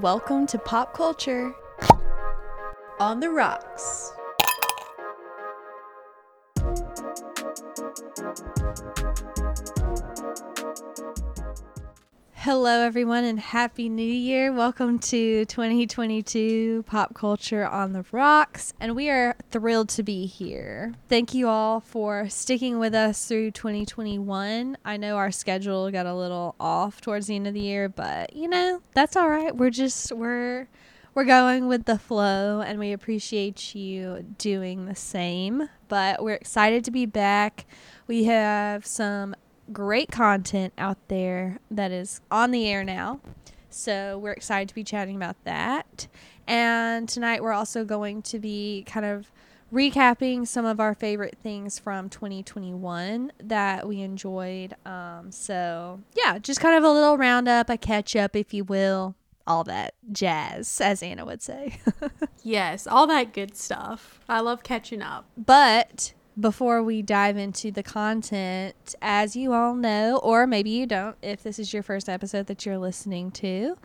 Welcome to Pop Culture on the Rocks. Hello, everyone, and Happy New Year. Welcome to 2022 Pop Culture on the Rocks. And we are thrilled to be here. Thank you all for sticking with us through 2021. I know our schedule got a little off towards the end of the year, but you know, that's all right. We're just, we're, we're going with the flow and we appreciate you doing the same. But we're excited to be back. We have some great content out there that is on the air now. So we're excited to be chatting about that. And tonight we're also going to be kind of recapping some of our favorite things from 2021 that we enjoyed. Um, so yeah, just kind of a little roundup, a catch up, if you will. All that jazz, as Anna would say. Yes, all that good stuff. I love catching up. But before we dive into the content, as you all know, or maybe you don't, if this is your first episode that you're listening to,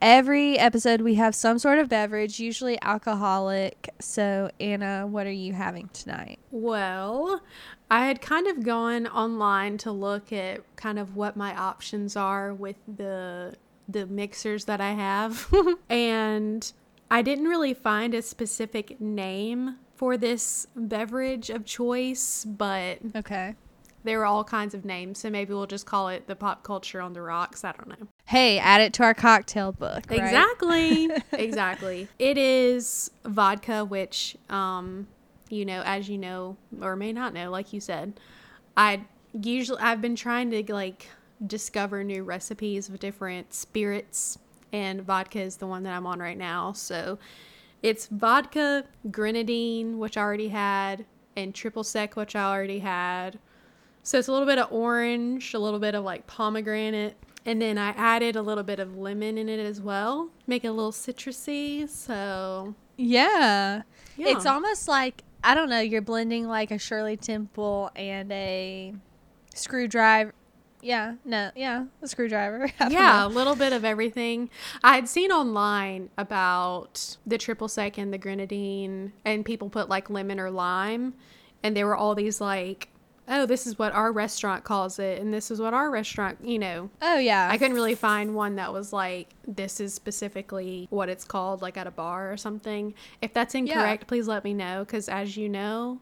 every episode we have some sort of beverage, usually alcoholic. So, Anna, what are you having tonight? Well, I had kind of gone online to look at kind of what my options are with the the mixers that I have. and I didn't really find a specific name for this beverage of choice, but Okay. there were all kinds of names. So maybe we'll just call it the pop culture on the rocks. I don't know. Hey, add it to our cocktail book. right? Exactly. exactly. It is vodka, which, um, you know, as you know or may not know, like you said, I usually I've been trying to like discover new recipes of different spirits, and vodka is the one that I'm on right now. So it's vodka, grenadine, which I already had, and triple sec, which I already had. So it's a little bit of orange, a little bit of like pomegranate, and then I added a little bit of lemon in it as well, make it a little citrusy. So Yeah. yeah, It's almost like, I don't know, you're blending like a Shirley Temple and a screwdriver. Yeah, no, yeah, a screwdriver. Yeah, know. a little bit of everything. I had seen online about the triple sec and the grenadine, and people put like lemon or lime, and there were all these like, oh, this is what our restaurant calls it, and this is what our restaurant, you know. Oh, yeah. I couldn't really find one that was like, this is specifically what it's called, like at a bar or something. If that's incorrect, please let me know, because as you know,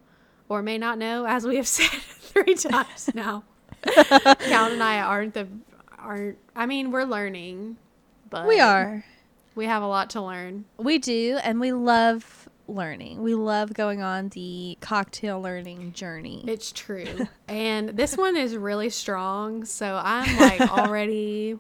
or may not know, as we have said three times now, Cal and I aren't the aren't. I mean, we're learning, but we are. We have a lot to learn. We do, and we love learning. We love going on the cocktail learning journey. It's true, and this one is really strong. So I'm like already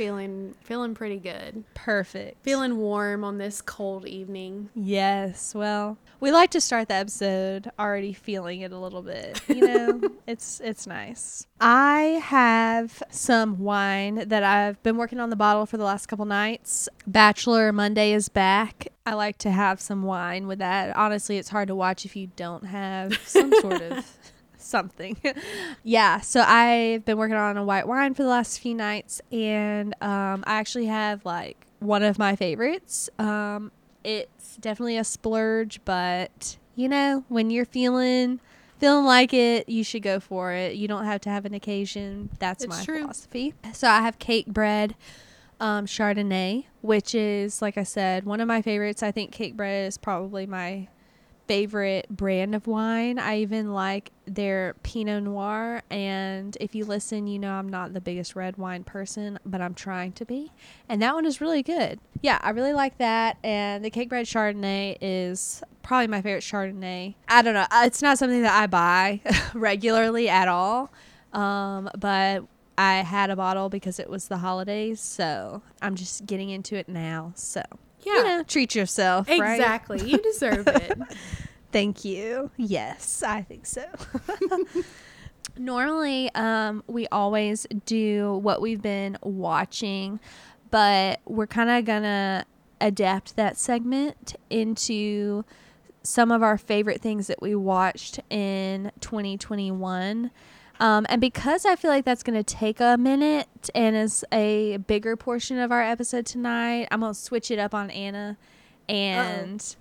feeling feeling pretty good. Perfect. Feeling warm on this cold evening. Yes. Well, we like to start the episode already feeling it a little bit. You know, it's it's nice. I have some wine that I've been working on the bottle for the last couple nights. Bachelor Monday is back. I like to have some wine with that. Honestly, it's hard to watch if you don't have some sort of something. yeah, so I've been working on a white wine for the last few nights, and um, I actually have like one of my favorites. Um, it's definitely a splurge, but you know, when you're feeling feeling like it, you should go for it. You don't have to have an occasion. That's It's my true. philosophy. So I have Cakebread. Um, Chardonnay, which is like I said, one of my favorites. I think Cakebread is probably my favorite brand of wine. I even like their Pinot Noir. And if you listen, you know I'm not the biggest red wine person, but I'm trying to be. And that one is really good. Yeah, I really like that. And the Cakebread Chardonnay is probably my favorite Chardonnay. I don't know. uh, It's not something that I buy regularly at all. Um, but I had a bottle because it was the holidays. So I'm just getting into it now. So, Yeah, you know, treat yourself. right? exactly. You deserve it. Thank you. Yes, I think so. Normally, um, we always do what we've been watching, but we're kind of gonna adapt that segment into some of our favorite things that we watched in 2021. Um, and because I feel like that's going to take a minute and is a bigger portion of our episode tonight, I'm going to switch it up on Anna and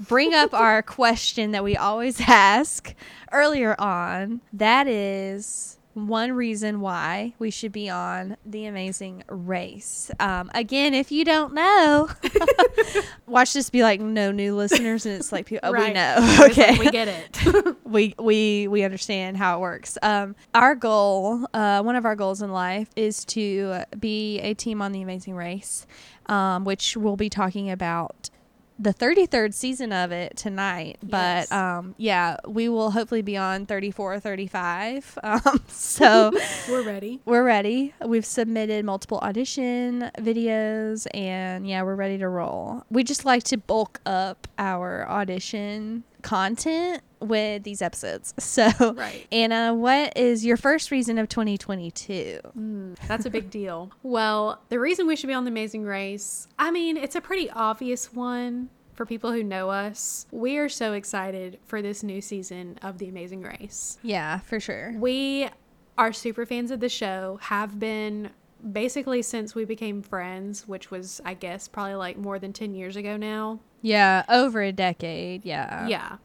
bring up our question that we always ask earlier on. That is one reason why we should be on the amazing race. Um, again, if you don't know, watch this be like no new listeners, and it's like oh, we know. It's like, Okay, we get it. we we we understand how it works. Um, our goal, uh, one of our goals in life, is to be a team on the Amazing Race, um, which we'll be talking about the 33rd season of it tonight. Yes. But um, yeah, we will hopefully be on 34 or 35. Um, so. We're ready. We're ready. We've submitted multiple audition videos and yeah, we're ready to roll. We just like to bulk up our audition content with these episodes. So, Right. Anna, what is your first reason of 2022? Mm, that's a big deal. Well, the reason we should be on The Amazing Race, I mean, it's a pretty obvious one for people who know us. We are so excited for this new season of The Amazing Race. Yeah, for sure. We are super fans of the show, have been basically since we became friends, which was, I guess, probably like more than 10 years ago now. Yeah, over a decade. Yeah. Yeah.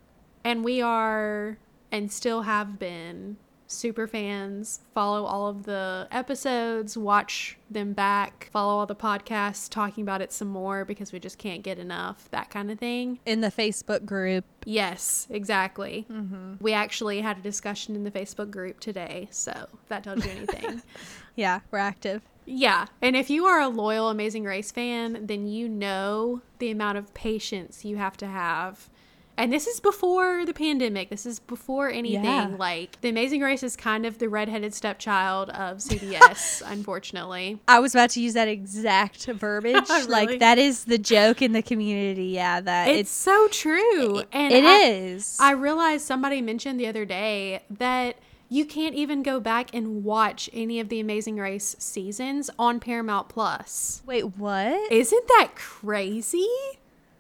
And we are and still have been super fans. Follow all of the episodes, watch them back, follow all the podcasts talking about it some more because we just can't get enough, that kind of thing. In the Facebook group. Yes, exactly. Mm-hmm. We actually had a discussion in the Facebook group today, so if that tells you anything. Yeah, we're active. Yeah. And if you are a loyal Amazing Race fan, then you know the amount of patience you have to have. And this is before the pandemic. This is before anything. Yeah. Like, The Amazing Race is kind of the redheaded stepchild of CBS, unfortunately. I was about to use that exact verbiage. Really? Like that is the joke in the community. Yeah, that It's, it's, so true. And it I, is. I realized somebody mentioned the other day that you can't even go back and watch any of the Amazing Race seasons on Paramount Plus. Wait, what? Isn't that crazy?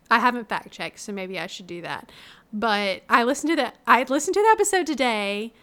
I haven't fact checked, so maybe I should do that. But I listened to the I listened to the episode today,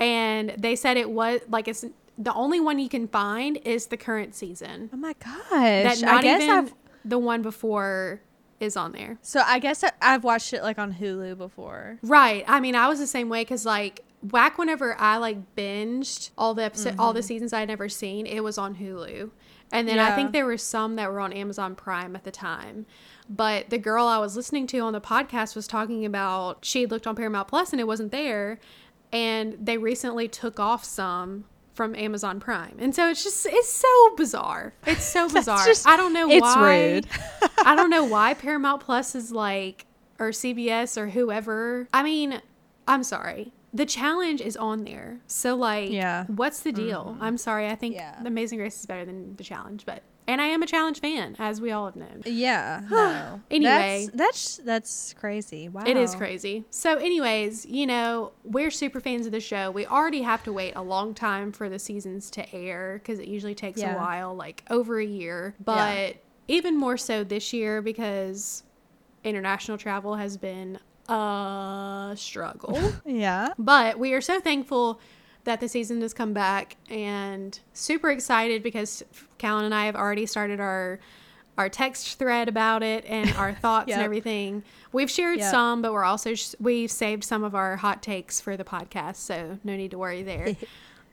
and they said it was like it's the only one you can find is the current season. Oh my gosh! That not I guess even I've the one before is on there. so I guess I, I've watched it like on Hulu before. Right. I mean, I was the same way because like back whenever I like binged all the episode, all the mm-hmm. seasons I'd never seen, it was on Hulu, and then I think there were some that were on Amazon Prime at the time. But the girl I was listening to on the podcast was talking about she looked on Paramount Plus and it wasn't there, and they recently took off some from Amazon Prime, and so it's just it's so bizarre. It's so bizarre. just- I don't know it's why. rude. I don't know why Paramount Plus is like, or CBS or whoever. I mean, I'm sorry. The challenge is on there. So, like, Yeah. what's the deal? Mm-hmm. I'm sorry. I think Yeah. The Amazing Race is better than the challenge, but, and I am a challenge fan, as we all have known. Yeah. No. Anyway. that's, that's that's crazy. Wow. It is crazy. So, anyways, you know, we're super fans of the show. We already have to wait a long time for the seasons to air because it usually takes Yeah. a while, like over a year. But even more so this year because international travel has been a struggle. Yeah. but we are so thankful that the season has come back and super excited because Callan and I have already started our our text thread about it and our thoughts and everything. We've shared Yep. some, but we're also sh- we've saved some of our hot takes for the podcast, so no need to worry there.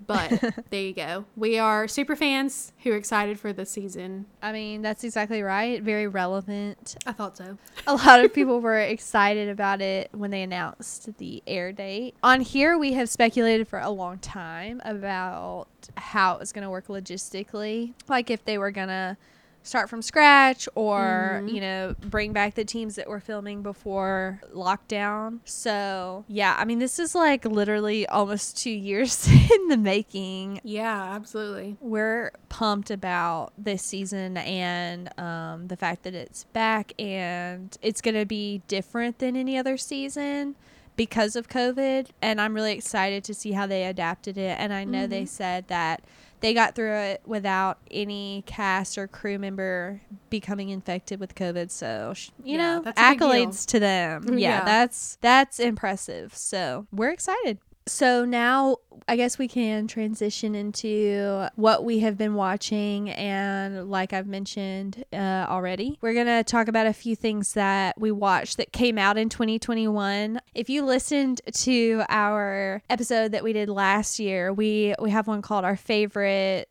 but there you go. We are super fans who are excited for the season. I mean, that's exactly right. Very relevant. I thought so. A lot of people were excited about it when they announced the air date. On here, we have speculated for a long time about how it was going to work logistically. Like if they were going to start from scratch or, Mhm. you know, bring back the teams that were filming before lockdown. So, yeah, I mean, this is like literally almost two years in the making Yeah, absolutely. we're pumped about this season and um, the fact that it's back and it's going to be different than any other season because of COVID. And I'm really excited to see how they adapted it. And I know they Mhm. said that they got through it without any cast or crew member becoming infected with COVID. So, sh- you Yeah, know, that's a big deal. accolades to them. Yeah, Yeah. that's that's impressive. So, we're excited. So now I guess we can transition into what we have been watching. And like I've mentioned uh, already, we're going to talk about a few things that we watched that came out in 2021. If you listened to our episode that we did last year, we, we have one called Our Favorite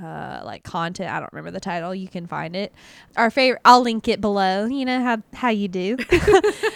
uh like content. I don't remember the title. You can find it. Our favorite i'll link it below. You know how how you do.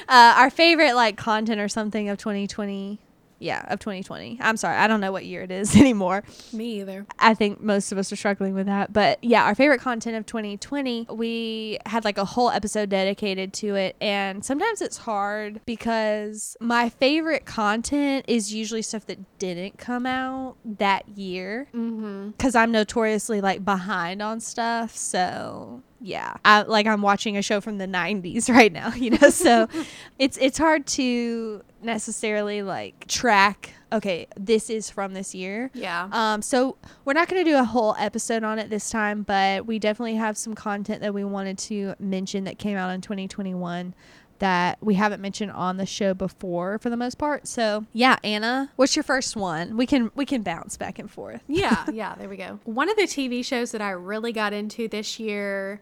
Uh our favorite like content or something of 2020 yeah, of 2020. I'm sorry, I don't know what year it is anymore. Me either. I think most of us are struggling with that. But yeah, our favorite content of 2020, we had like a whole episode dedicated to it. And sometimes it's hard because my favorite content is usually stuff that didn't come out that year. Mm-hmm. Because I'm notoriously like behind on stuff. So yeah. I, like i'm watching a show from the 90s right now you know? So it's it's hard to necessarily like track okay this is from this year. Yeah. um so we're not going to do a whole episode on it this time but we definitely have some content that we wanted to mention that came out in 2021 that we haven't mentioned on the show before for the most part. So yeah anna what's your first one? We can we can bounce back and forth. Yeah, yeah, there we go. One of the TV shows that I really got into this year,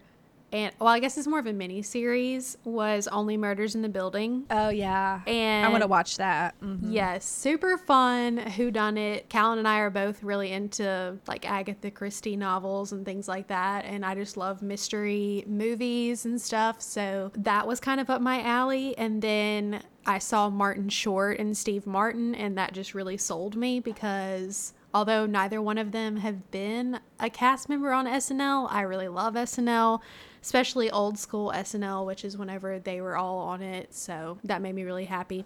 and well, I guess it's more of a mini series, was Only Murders in the Building. oh yeah And i want to watch that Mhm. Yes, super fun. Who done it? Callan and I are both really into like Agatha Christie novels and things like that, and I just love mystery movies and stuff. So that was kind of up my alley. And then I saw Martin Short and Steve Martin, and that just really sold me because although neither one of them have been a cast member on SNL, I really love SNL, especially old school SNL, which is whenever they were all on it. So that made me really happy.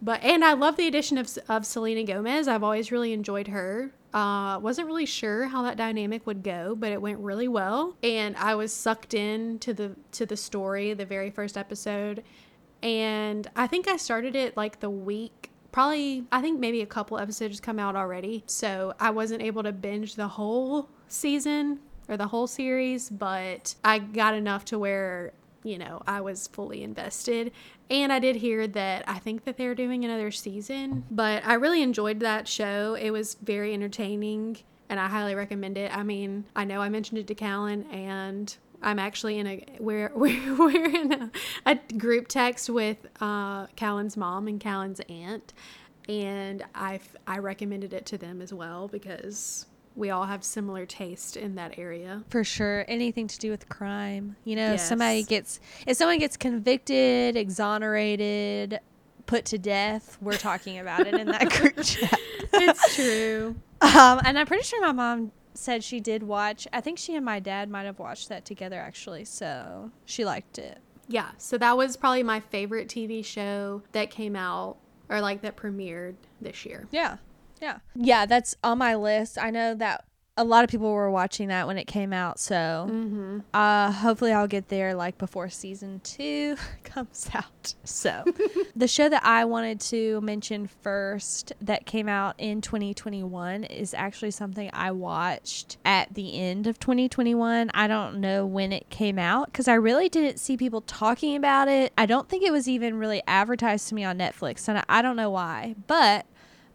But and I love the addition of of Selena Gomez. I've always really enjoyed her. Uh, wasn't really sure how that dynamic would go, but it went really well, and I was sucked in to the to the story the very first episode, and I think I started it like the week probably I think maybe a couple episodes come out already. So I wasn't able to binge the whole season or the whole series, but I got enough to where, you know, I was fully invested. And I did hear that I think that they're doing another season, but I really enjoyed that show. It was very entertaining and I highly recommend it. I mean, I know I mentioned it to Callan and I'm actually in a we're we're, we're in a, a group text with uh, Callan's mom and Callan's aunt, and I I recommended it to them as well because we all have similar taste in that area. for sure anything to do with crime you know if somebody gets if someone gets convicted exonerated put to death we're talking about it in that group chat It's true. um, and i'm pretty sure my mom said she did watch i think she and my dad might have watched that together actually so she liked it Yeah, so that was probably my favorite TV show that came out or like that premiered this year. yeah yeah yeah that's on my list i know that a lot of people were watching that when it came out so Mm-hmm. Uh, hopefully I'll get there like before season two comes out. So, the show that I wanted to mention first that came out in 2021 is actually something I watched at the end of 2021. I don't know when it came out because I really didn't see people talking about it. I don't think it was even really advertised to me on Netflix, and I, I don't know why, but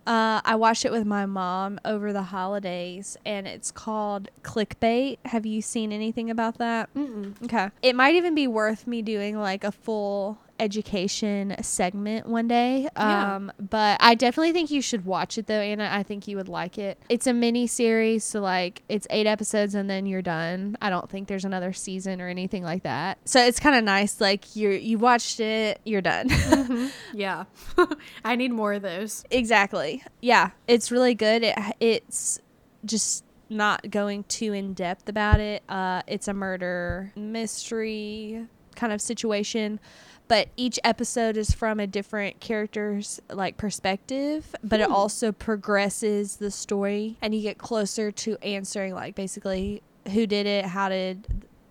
uh, I watched it with my mom over the holidays, and it's called Clickbait. Have you seen anything about that? Mm-mm. Okay. It might even be worth me doing like a full education segment one day. Yeah. Um, but I definitely think you should watch it though, Anna. I think you would like it. It's a mini series, so like it's eight episodes and then you're done. I don't think there's another season or anything like that. So it's kind of nice. Like you're you watched it, you're done. Yeah, I need more of those. Exactly. Yeah, it's really good. It, it's just not going too in depth about it. Uh, it's a murder mystery kind of situation, but each episode is from a different character's like perspective, but it Hmm. also progresses the story, and you get closer to answering like basically who did it, how did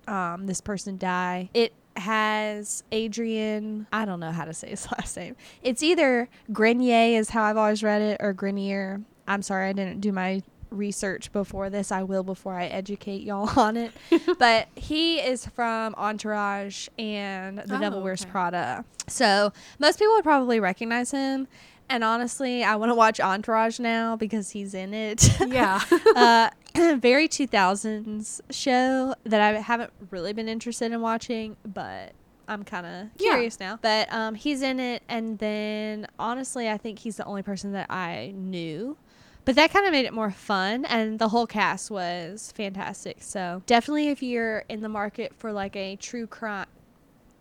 um, this person die. It has Adrian. I don't know how to say his last name. It's either Grenier is how I've always read it, or Grenier. I'm sorry, I didn't do my research before this. I will before I educate y'all on it. but he is from Entourage and The Oh, Devil Wears okay. Prada. So most people would probably recognize him. And honestly, I want to watch Entourage now because he's in it. Yeah. uh, very 2000s show that I haven't really been interested in watching, but I'm kind of Yeah. curious now. But um, he's in it, and then honestly, I think he's the only person that I knew. But that kind of made it more fun, and the whole cast was fantastic. So definitely, if you're in the market for like a true crime.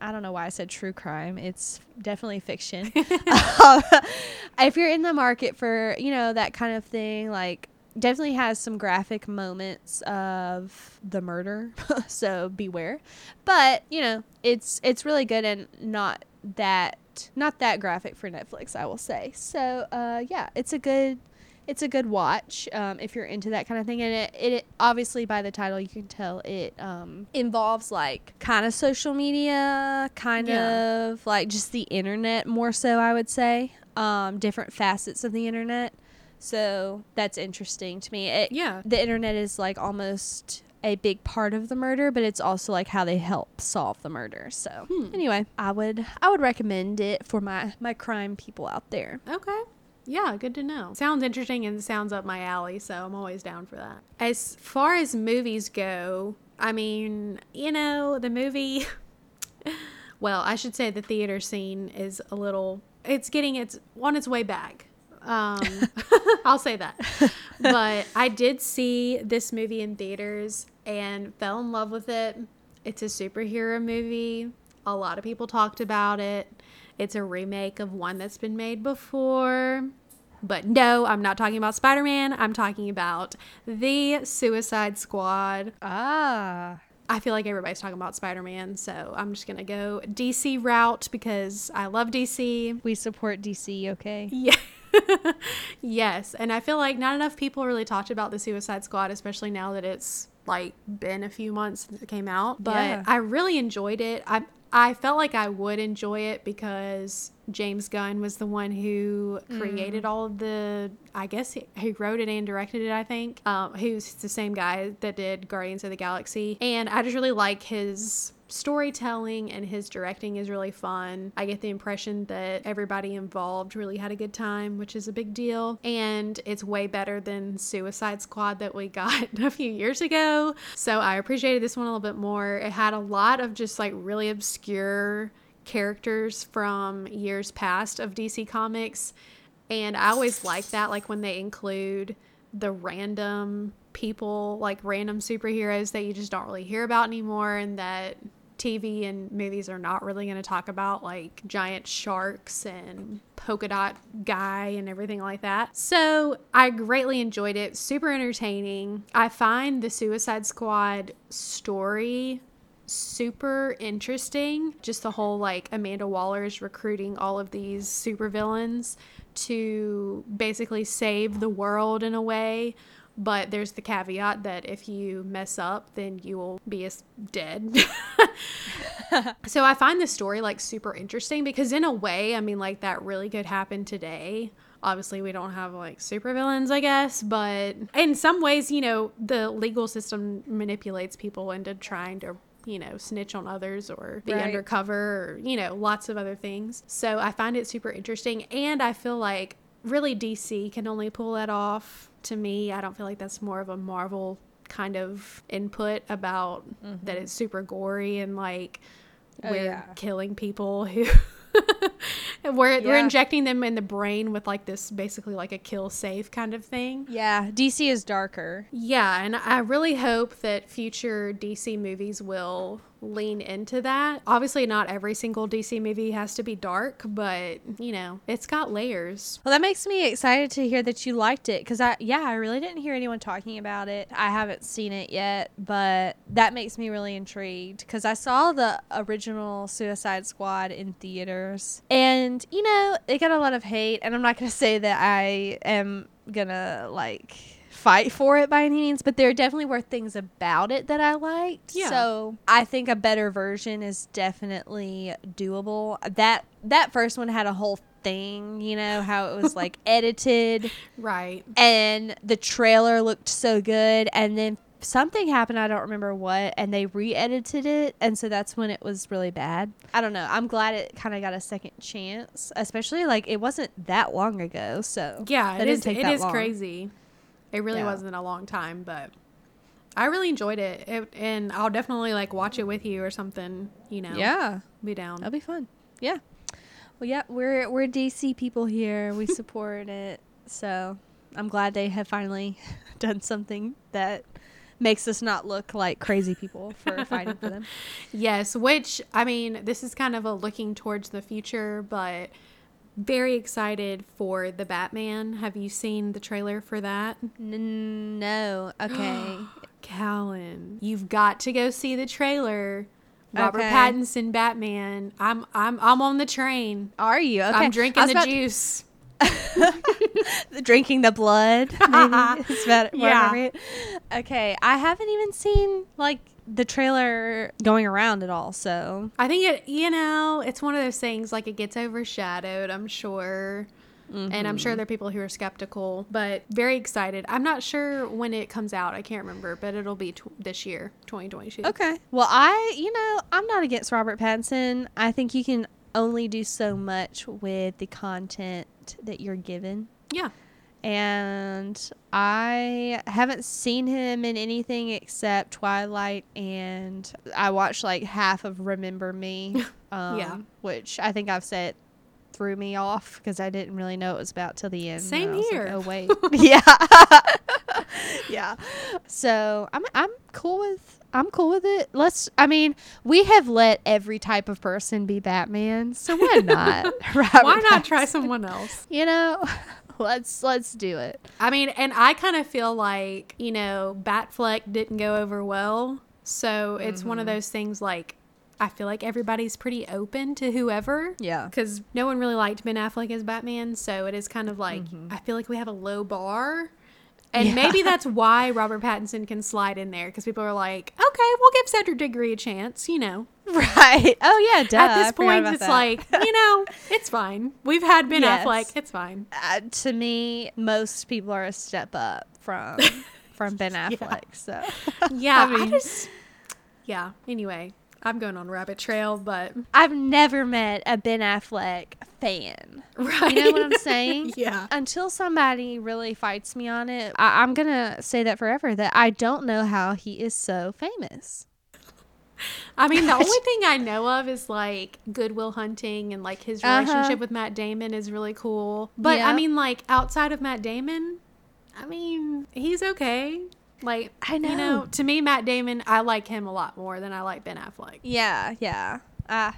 I don't know why I said true crime. It's definitely fiction. Um, if you're in the market for, you know, that kind of thing, like definitely has some graphic moments of the murder. so beware. But, you know, it's it's really good and not that not that graphic for Netflix, I will say. So, uh yeah, it's a good it's a good watch um, if you're into that kind of thing and it, it obviously by the title you can tell it um, involves like kind of social media kind Yeah. of like just the internet more so i would say um, different facets of the internet so that's interesting to me it, Yeah. the internet is like almost a big part of the murder but it's also like how they help solve the murder so Hmm. anyway i would i would recommend it for my my crime people out there Okay. Yeah, good to know. Sounds interesting and sounds up my alley, so I'm always down for that. As far as movies go, I mean, you know, the movie well, I should say the theater scene is a little it's getting its on its way back. Um I'll say that. But I did see this movie in theaters and fell in love with it. It's a superhero movie. A lot of people talked about it. It's a remake of one that's been made before. But no, I'm not talking about Spider Man. I'm talking about The Suicide Squad. ah I feel like everybody's talking about Spider Man, so I'm just going to go DC route because I love DC. we support dc okay Yeah. yes. And I feel like not enough people really talked about The Suicide Squad, especially now that it's like been a few months since it came out. But Yeah. I really enjoyed it. I I felt like I would enjoy it because James Gunn was the one who created all of the. I guess he, he wrote it and directed it. I think. Um, who's the same guy that did Guardians of the Galaxy, and I just really like his storytelling and his directing is really fun. I get the impression that everybody involved really had a good time, which is a big deal. And it's way better than Suicide Squad that we got a few years ago. So I appreciated this one a little bit more. It had a lot of just like really obscure characters from years past of DC Comics. And I always like that, like when they include the random people, like random superheroes that you just don't really hear about anymore, and that TV and movies are not really going to talk about, like giant sharks and polka dot guy and everything like that. So I greatly enjoyed it. Super entertaining. I find the Suicide Squad story super interesting. Just the whole like Amanda Waller's recruiting all of these supervillains to basically save the world in a way. But there's the caveat that if you mess up, then you will be as dead. so I find this story like super interesting because in a way, I mean, like that really could happen today. Obviously, we don't have like supervillains, I guess, but in some ways, you know, the legal system manipulates people into trying to you know, snitch on others or be Right. undercover or, you know, lots of other things. So I find it super interesting. And I feel like really DC can only pull that off to me. I don't feel like that's more of a Marvel kind of input about mm-hmm. that it's super gory and like Oh, we're yeah. killing people who. we're, we're injecting them in the brain with like this basically like a kill safe kind of thing. Yeah, DC is darker. Yeah, and I really hope that future DC movies will lean into that. Obviously, not every single DC movie has to be dark, but you know, it's got layers. Well, that makes me excited to hear that you liked it because I, yeah, I really didn't hear anyone talking about it. I haven't seen it yet, but that makes me really intrigued because I saw the original Suicide Squad in theaters, and you know, it got a lot of hate. And I'm not gonna say that I am gonna like fight for it by any means, but there definitely were things about it that I liked. Yeah. So I think a better version is definitely doable. That that first one had a whole thing, you know, how it was like edited Right. and the trailer looked so good and then something happened. I don't remember what, and they re-edited it, and so that's when it was really bad. I don't know. I'm glad it kind of got a second chance, especially like it wasn't that long ago. So Yeah, it is. It is long. crazy. It really Yeah. wasn't a long time, but I really enjoyed it. it. And I'll definitely like watch it with you or something. You know, Yeah, be down. that'll be fun. Yeah. Well, yeah, we're we're DC people here. We support it, so I'm glad they have finally done something that makes us not look like crazy people for fighting for them. Yes, which I mean, this is kind of a looking towards the future, but very excited for the Batman. Have you seen the trailer for that? N- no, okay. Callan, you've got to go see the trailer. Robert Okay. Pattinson Batman. I'm I'm I'm on the train. Are you okay? I'm drinking the juice. drinking the blood. Maybe is what Yeah. Okay, I haven't even seen like the trailer going around at all. So I think it, you know, it's one of those things like it gets overshadowed, I'm sure. And I'm sure mm-hmm. there are people who are skeptical, but very excited. I'm not sure when it comes out. I can't remember, but it'll be tw- this year, 2022. okay. Well, I you know I'm not against Robert Pattinson. I think you can only do so much with the content that you're given. Yeah. And I haven't seen him in anything except Twilight, and I watched like half of Remember Me, um, Yeah. which I think I've said threw me off because I didn't really know it was about till the end. Same was like, here. oh wait, yeah, yeah. So I'm I'm cool with I'm cool with it. Let's. I mean, we have let every type of person be Batman, so why not? Why not try someone else? You know, let's let's do it. I mean, and I kind of feel like, you know, Batfleck didn't go over well. So it's one of mm-hmm. those things like, I feel like everybody's pretty open to whoever. Yeah. Because no one really liked Ben Affleck as Batman. So it is kind of like, mm-hmm. I feel like we have a low bar. And Yeah. maybe that's why Robert Pattinson can slide in there because people are like, okay, we'll give Cedric Diggory a chance, you know. Right. Oh yeah. Duh. At this point, it's that. like, you know, it's fine. We've had Ben Yes. Affleck, it's fine. uh, to me, most people are a step up from from Ben Affleck. So Yeah, I I, just yeah. Anyway, I'm going on rabbit trail, but I've never met a Ben Affleck fan. right. You know what I'm saying? yeah. Until somebody really fights me on it, I- I'm gonna say that forever. That I don't know how he is so famous. I mean, the only thing I know of is like Good Will Hunting and like his Uh-huh. relationship with Matt Damon is really cool. But Yeah. I mean, like outside of Matt Damon, I mean, he's okay. Like I You know. know, to me, Matt Damon, I like him a lot more than I like Ben Affleck. Yeah, yeah. Uh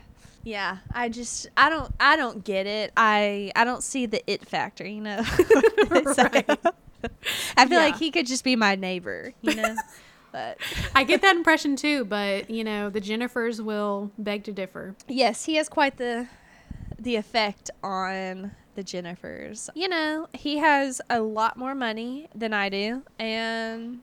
yeah, I just I don't I don't get it. I I don't see the it factor, you know. Right. I feel Yeah. like he could just be my neighbor, you know. But I get that impression too, but you know, the Jennifers will beg to differ. yes, he has quite the the effect on the Jennifers. You know, he has a lot more money than I do and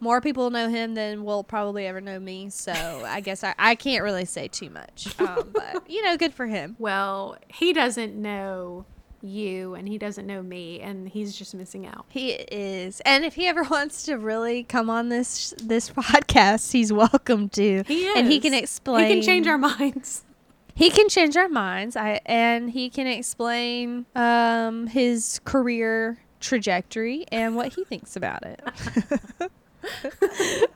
more people know him than will probably ever know me. So I guess I, I can't really say too much. Um, but you know, good for him. Well, he doesn't know you and he doesn't know me and he's just missing out. He is, and if he ever wants to really come on this this podcast, he's welcome to. He is. and he can explain. He can change our minds. He can change our minds. I and he can explain um, his career trajectory and what he thinks about it.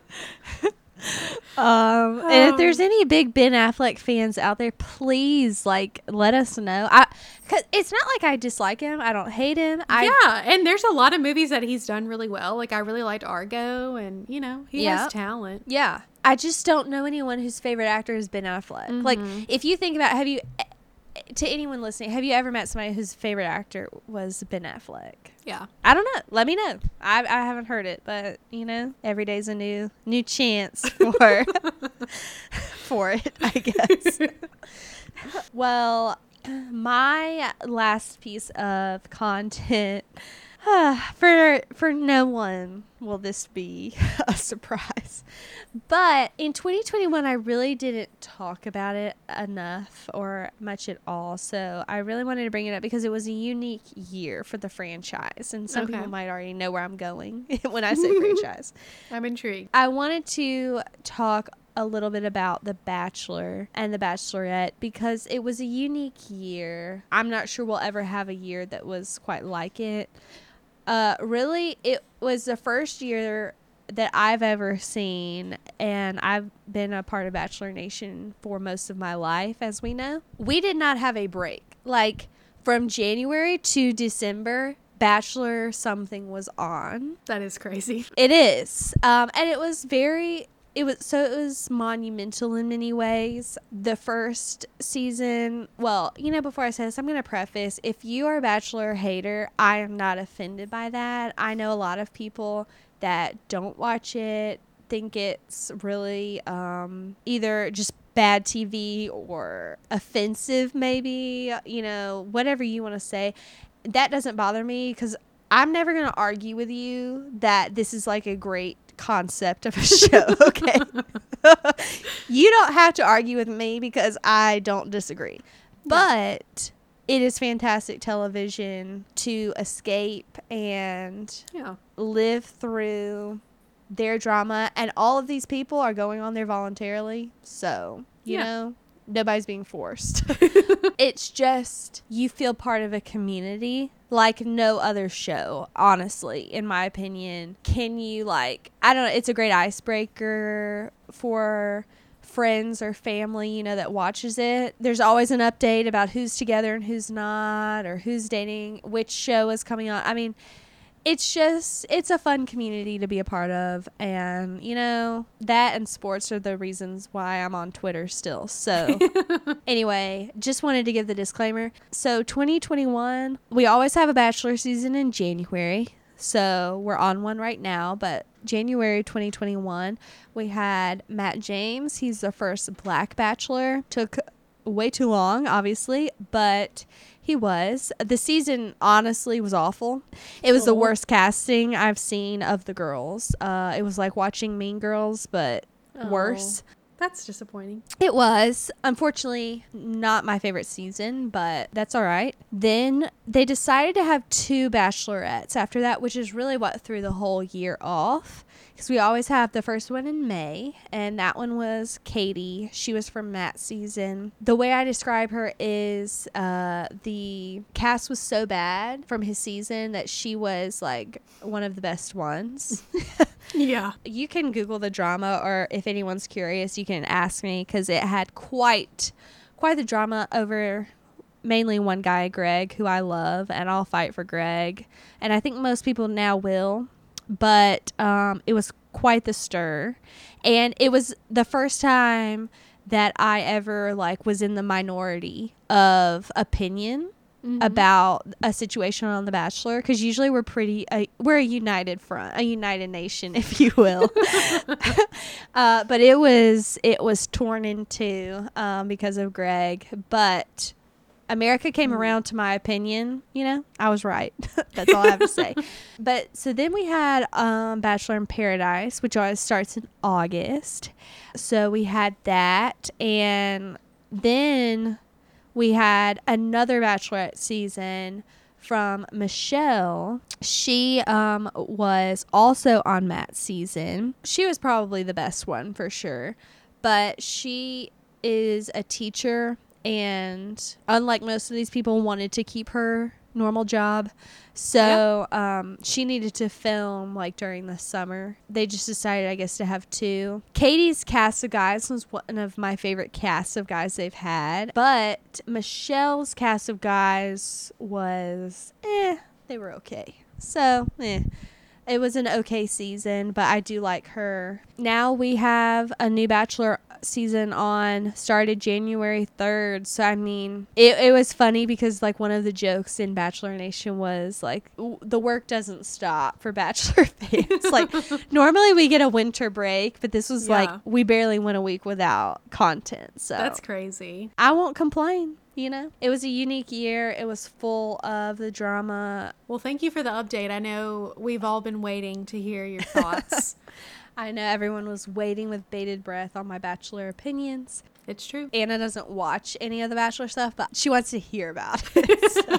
um, and if there's any big Ben Affleck fans out there, please like let us know. I, cause it's not like I dislike him. I don't hate him. I yeah, and there's a lot of movies that he's done really well. Like I really liked Argo and you know, he Yeah. has talent. Yeah. I just don't know anyone whose favorite actor has Ben Affleck. Like, if you think about, have you, to anyone listening, have you ever met somebody whose favorite actor was Ben Affleck? Yeah. I don't know. Let me know. I, I haven't heard it, but you know, every day's a new new chance for for it. I guess. well, my last piece of content for for no one will this be a surprise. But in 2021 I really didn't talk about it enough or much at all. So I really wanted to bring it up because it was a unique year for the franchise and some Okay. people might already know where I'm going when I say franchise. I'm intrigued. I wanted to talk a little bit about The Bachelor and The Bachelorette because it was a unique year. I'm not sure we'll ever have a year that was quite like it. Uh, really, it was the first year that I've ever seen, and I've been a part of Bachelor Nation for most of my life, as we know. We did not have a break. Like, from January to December, Bachelor something was on. That is crazy. It is. Um, and it was very it was so it was monumental in many ways. The first season, well, you know, before I say this, I'm gonna preface if you are a bachelor hater, I am not offended by that. I know a lot of people that don't watch it, think it's really um either just bad TV or offensive maybe, you know, whatever you want to say. That doesn't bother me cuz I'm never going to argue with you that this is like a great concept of a show, okay? you don't have to argue with me because I don't disagree. But it is fantastic television to escape and Yeah. live through their drama and all of these people are going on there voluntarily. So, you Yeah. know, nobody's being forced. it's just you feel part of a community like no other show, honestly, in my opinion. Can you like I don't know, it's a great icebreaker for friends or family, you know, that watches it. There's always an update about who's together and who's not or who's dating, which show is coming on. I mean, it's just it's a fun community to be a part of and you know that and sports are the reasons why i'm on twitter still so. Anyway just wanted to give the disclaimer. So 2021 we always have a bachelor season in january so we're on one right now but january 2021 we had matt james he's the first black bachelor. Took way too long obviously but he was. The season honestly was awful. It was the Oh. worst casting I've seen of the girls. Uh, it was like watching Mean Girls, but worse. That's disappointing. It was. Unfortunately, not my favorite season, but that's all right. Then they decided to have two bachelorettes after that, which is really what threw the whole year off. Because we always have the first one in May, and that one was Katie. She was from Matt's season. The way I describe her is uh, the cast was so bad from his season that she was like one of the best ones. Yeah. you can google the drama or if anyone's curious you can ask me because it had quite quite the drama over mainly one guy greg who i love and i'll fight for greg. And i think most people now will but um, it was quite the stir. And it was the first time that i ever like was in the minority of opinion Mhm. about a situation on The Bachelor because usually we're pretty uh, we're a united front, a united nation, if you will. uh, but it was it was torn in two um, because of Greg. But America came Mm. around to my opinion. You know, I was right. That's all I have to say. But so then we had um, Bachelor in Paradise, which always starts in August. So we had that, and then we had another bachelorette season from Michelle. She um, was also on Matt's season. She was probably the best one for sure, but she is a teacher, and unlike most of these people, wanted to keep her normal job. So um, she needed to film like during the summer. They just decided, I guess, to have two. Katie's cast of guys was one of my favorite casts of guys they've had, but Michelle's cast of guys was eh, they were okay. So eh. It was an okay season, but I do like her. Now we have a new Bachelor season on, started January 3rd. So, I mean, it, it was funny because, like, one of the jokes in Bachelor Nation was, like, w- the work doesn't stop for Bachelor fans. like, normally we get a winter break, but this was like, we barely went a week without content. So, That's crazy. I won't complain. You know? It was a unique year. It was full of the drama. Well, thank you for the update. I know we've all been waiting to hear your thoughts. I know everyone was waiting with bated breath on my Bachelor opinions. it's true. Anna doesn't watch any of the Bachelor stuff, but she wants to hear about it. so,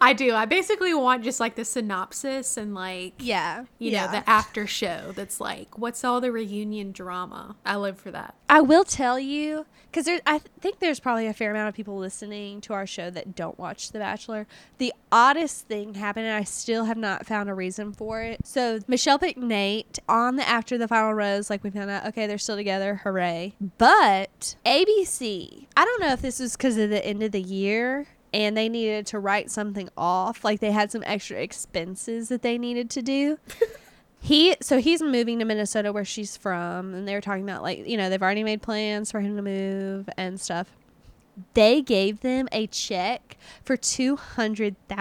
I do. I basically want just like the synopsis and like yeah. you yeah. know the after show that's like what's all the reunion drama. I live for that. I will tell you because I th- think there's probably a fair amount of people listening to our show that don't watch The Bachelor. The oddest thing happened, and I still have not found a reason for it. So Michelle picked Nate on the after the final rose. Like we found out, okay, they're still together, hooray! But ABC, I don't know if this was because of the end of the year. And they needed to write something off. Like they had some extra expenses that they needed to do. he so he's moving to Minnesota where she's from and they were talking about like you know they've already made plans for him to move and stuff they gave them a check for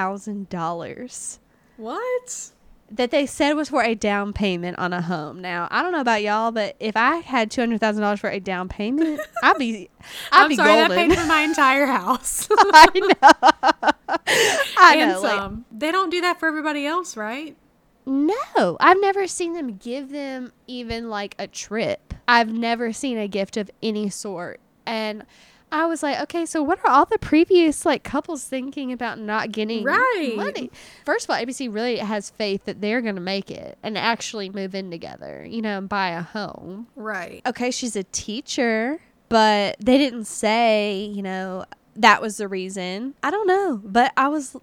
$200,000 What? that they said was for a down payment on a home. Now, I don't know about y'all, but if I had $200,000 for a down payment, I'd be I'd I'm be sorry, that paid for my entire house. I know. I and know. like- some. they don't do that for everybody else, right? No, I've never seen them give them even like a trip. I've never seen a gift of any sort. And I was like, okay, so what are all the previous like couples thinking about not getting Right. money? First of all, ABC really has faith that they're going to make it and actually move in together, you know, and buy a home. Right. Okay, she's a teacher, but they didn't say, you know, that was the reason. I don't know, but I was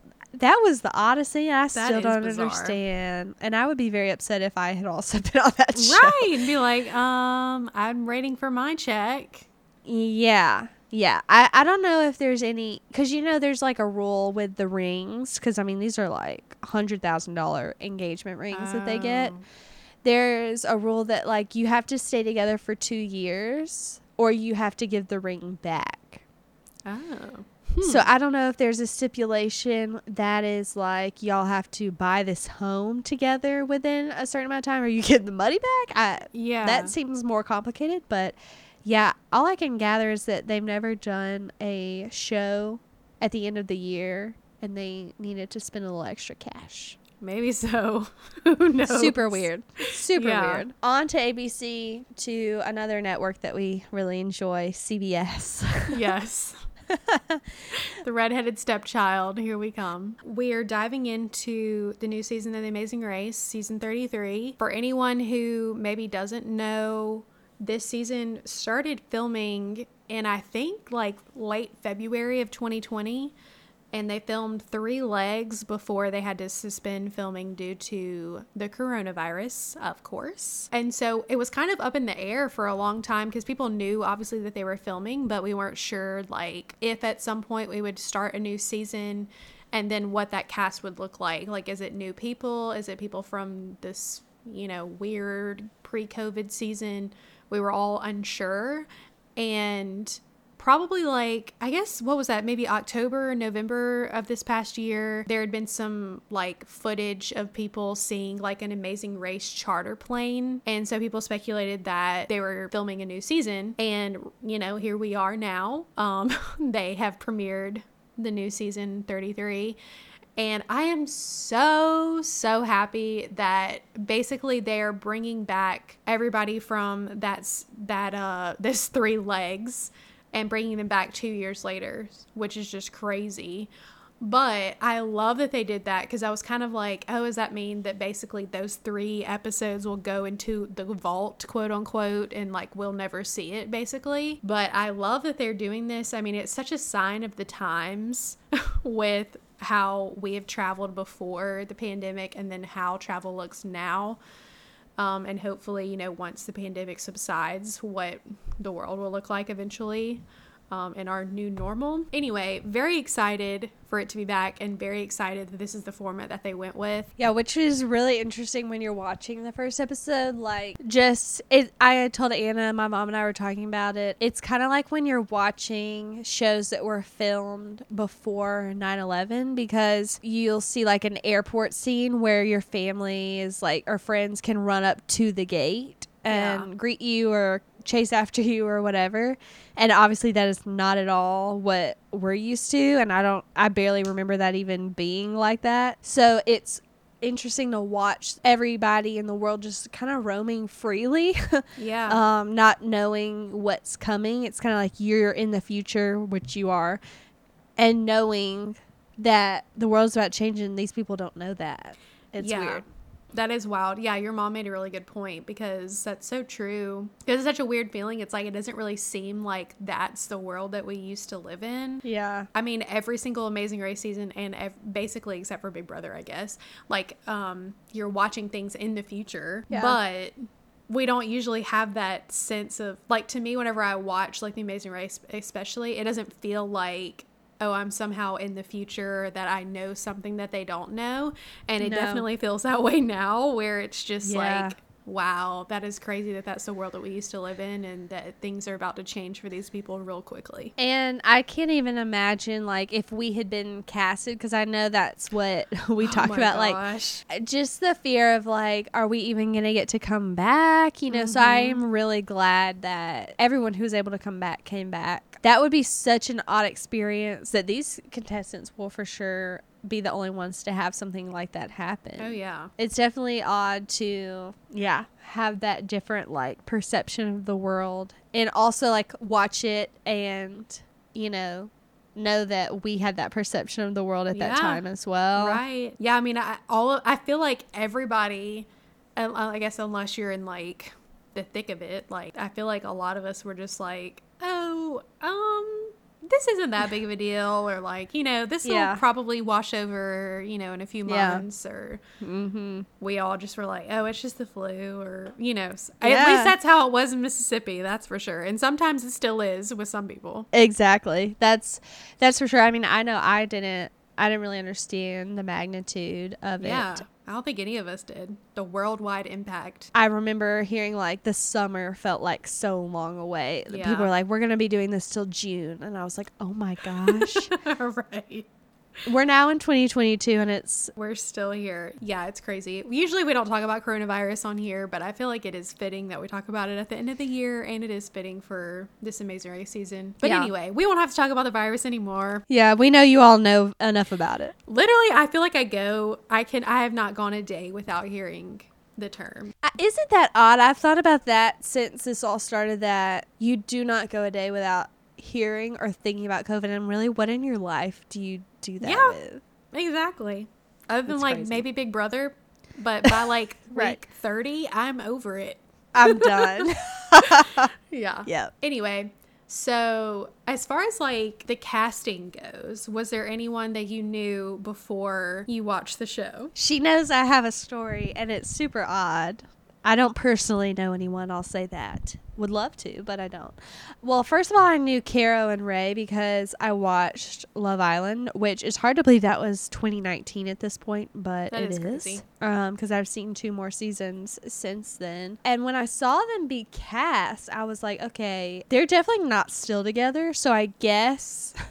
that was the odyssey. I still don't bizarre. understand, and I would be very upset if I had also been on that show. Right. And be like, um, I'm waiting for my check. Yeah. Yeah. I, I don't know if there's any, because you know, there's like a rule with the rings, because I mean, these are like $100,000 engagement rings that they get. Oh. There's a rule that like you have to stay together for two years or you have to give the ring back. Oh. So hmm. I don't know if there's a stipulation that is like y'all have to buy this home together within a certain amount of time or you get the money back. I, Yeah. that seems more complicated, but yeah, all I can gather is that they've never done a show at the end of the year and they needed to spend a little extra cash. Maybe so. Who knows? Super weird. Super Yeah. weird. On to ABC to another network that we really enjoy, CBS. yes. the redheaded stepchild. Here we come. We are diving into the new season of The Amazing Race, season 33. For anyone who maybe doesn't know, this season started filming in, I think, like late February of 2020. And they filmed three legs before they had to suspend filming due to the coronavirus, of course. And so it was kind of up in the air for a long time because people knew obviously that they were filming, but we weren't sure like if at some point we would start a new season and then what that cast would look like. Like, is it new people? Is it people from this, you know, weird pre COVID season? We were all unsure. And probably like I guess what was that maybe October November of this past year there had been some like footage of people seeing like an amazing race charter plane. And so people speculated that they were filming a new season. And you know here we are now. Um they have premiered the new season 33 and I am so, so happy that basically they are bringing back everybody from that's that uh this three legs and bringing them back 2 years later, which is just crazy. But I love that they did that because I was kind of like, oh, does that mean that basically those three episodes will go into the vault, quote unquote, and like we'll never see it basically? But I love that they're doing this. I mean, it's such a sign of the times with how we have traveled before the pandemic and then how travel looks now. Um, and hopefully, you know, once the pandemic subsides, what the world will look like eventually um, in our new normal. Anyway, very excited for it to be back and very excited that this is the format that they went with. Yeah, which is really interesting when you're watching the first episode. Like, just it. I told Anna, my mom and I were talking about it. It's kind of like when you're watching shows that were filmed before 9/11 because you'll see like an airport scene where your family is like or friends can run up to the gate and Yeah. greet you or chase after you or whatever. And obviously that is not at all what we're used to and I don't I barely remember that even being like that. So it's interesting to watch everybody in the world just kind of roaming freely. Yeah. um not knowing what's coming. It's kind of like you're in the future, which you are, and knowing that the world's about changing these people don't know that. It's yeah. weird. That is wild. Yeah, your mom made a really good point because that's so true. Because it's such a weird feeling. It's like it doesn't really seem like that's the world that we used to live in. Yeah. I mean, every single Amazing Race season, and ev- basically except for Big Brother, I guess, like um, you're watching things in the future, Yeah. but we don't usually have that sense of like to me. Whenever I watch like the Amazing Race, especially, it doesn't feel like oh i'm somehow in the future that i know something that they don't know and it No. definitely feels that way now where it's just Yeah. like wow that is crazy that that's the world that we used to live in and that things are about to change for these people real quickly And I can't even imagine like if we had been casted because I know that's what we talk Oh my about like gosh. just the fear of like are we even going to get to come back, you know. So I Mm-hmm. am really glad that everyone who was able to come back came back. That would be such an odd experience that these contestants will for sure be the only ones to have something like that happen. oh yeah It's definitely odd to yeah, have that different like perception of the world and also like watch it and you know know that we had that perception of the world at that time as well. Right. Yeah. I mean, I all I feel like everybody, uh, I guess unless you're in like the thick of it, like I feel like a lot of us were just like, oh, um, this isn't that big of a deal, or like you know, this will Yeah. probably wash over, you know, in a few Yeah. months, or Mhm. we all just were like, oh, it's just the flu, or you know, s- at least that's how it was in Mississippi, that's for sure, and sometimes it still is with some people. Exactly. That's that's for sure. I mean, I know I didn't I didn't really understand the magnitude of Yeah. it. I don't think any of us did. The worldwide impact. I remember hearing like the summer felt like so long away. The People were like, "We're gonna be doing this till June," and I was like, "Oh my gosh!" right. We're now in 2022, and it's We're still here. Yeah, it's crazy. Usually we don't talk about coronavirus on here, but I feel like it is fitting that we talk about it at the end of the year and it is fitting for this amazing race season. But Yeah. anyway, we won't have to talk about the virus anymore. yeah. We know you all know enough about it. Literally, I feel like I go I can I have not gone a day without hearing the term. Uh, Isn't that odd? I've thought about that since this all started. That you do not go a day without hearing or thinking about COVID. And really, what in your life do you do that Yeah. with? Exactly. Other than That's like crazy. maybe Big Brother, but by like Right. week 30, I'm over it. I'm done. Yeah. yeah. Anyway, so as far as like the casting goes, was there anyone that you knew before you watched the show? She knows I have a story, and it's super odd. I don't personally know anyone, I'll say that. Would love to, but I don't. Well, first of all, I knew Caro and Ray because I watched Love Island, which is hard to believe that was 2019 at this point, but That it is. Um, because I've seen two more seasons since then. And when I saw them be cast, I was like, okay, they're definitely not still together. So I guess.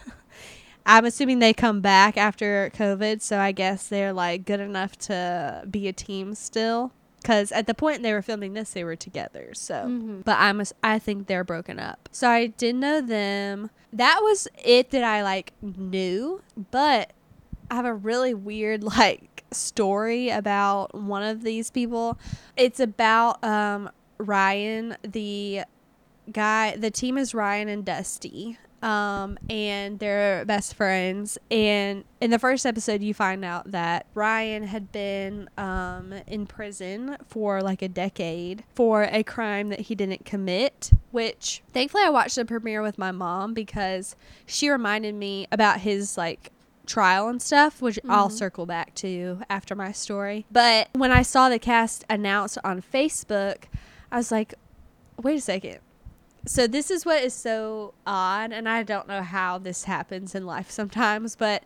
I'm assuming they come back after COVID, so I guess they're like good enough to be a team still. Because at the point they were filming this, they were together. So, Mhm. but I'm ass- I think they're broken up. So I did know them. That was it that I like knew. But I have a really weird like story about one of these people. It's about um Ryan, the guy. The team is Ryan and Dusty. Um, and they're best friends. And in the first episode, you find out that Ryan had been um, in prison for like a decade for a crime that he didn't commit. Which thankfully, I watched the premiere with my mom because she reminded me about his like trial and stuff, which I'll Mhm. circle back to after my story. But when I saw the cast announced on Facebook, I was like, wait a second. So this is what is so odd, and I don't know how this happens in life sometimes, but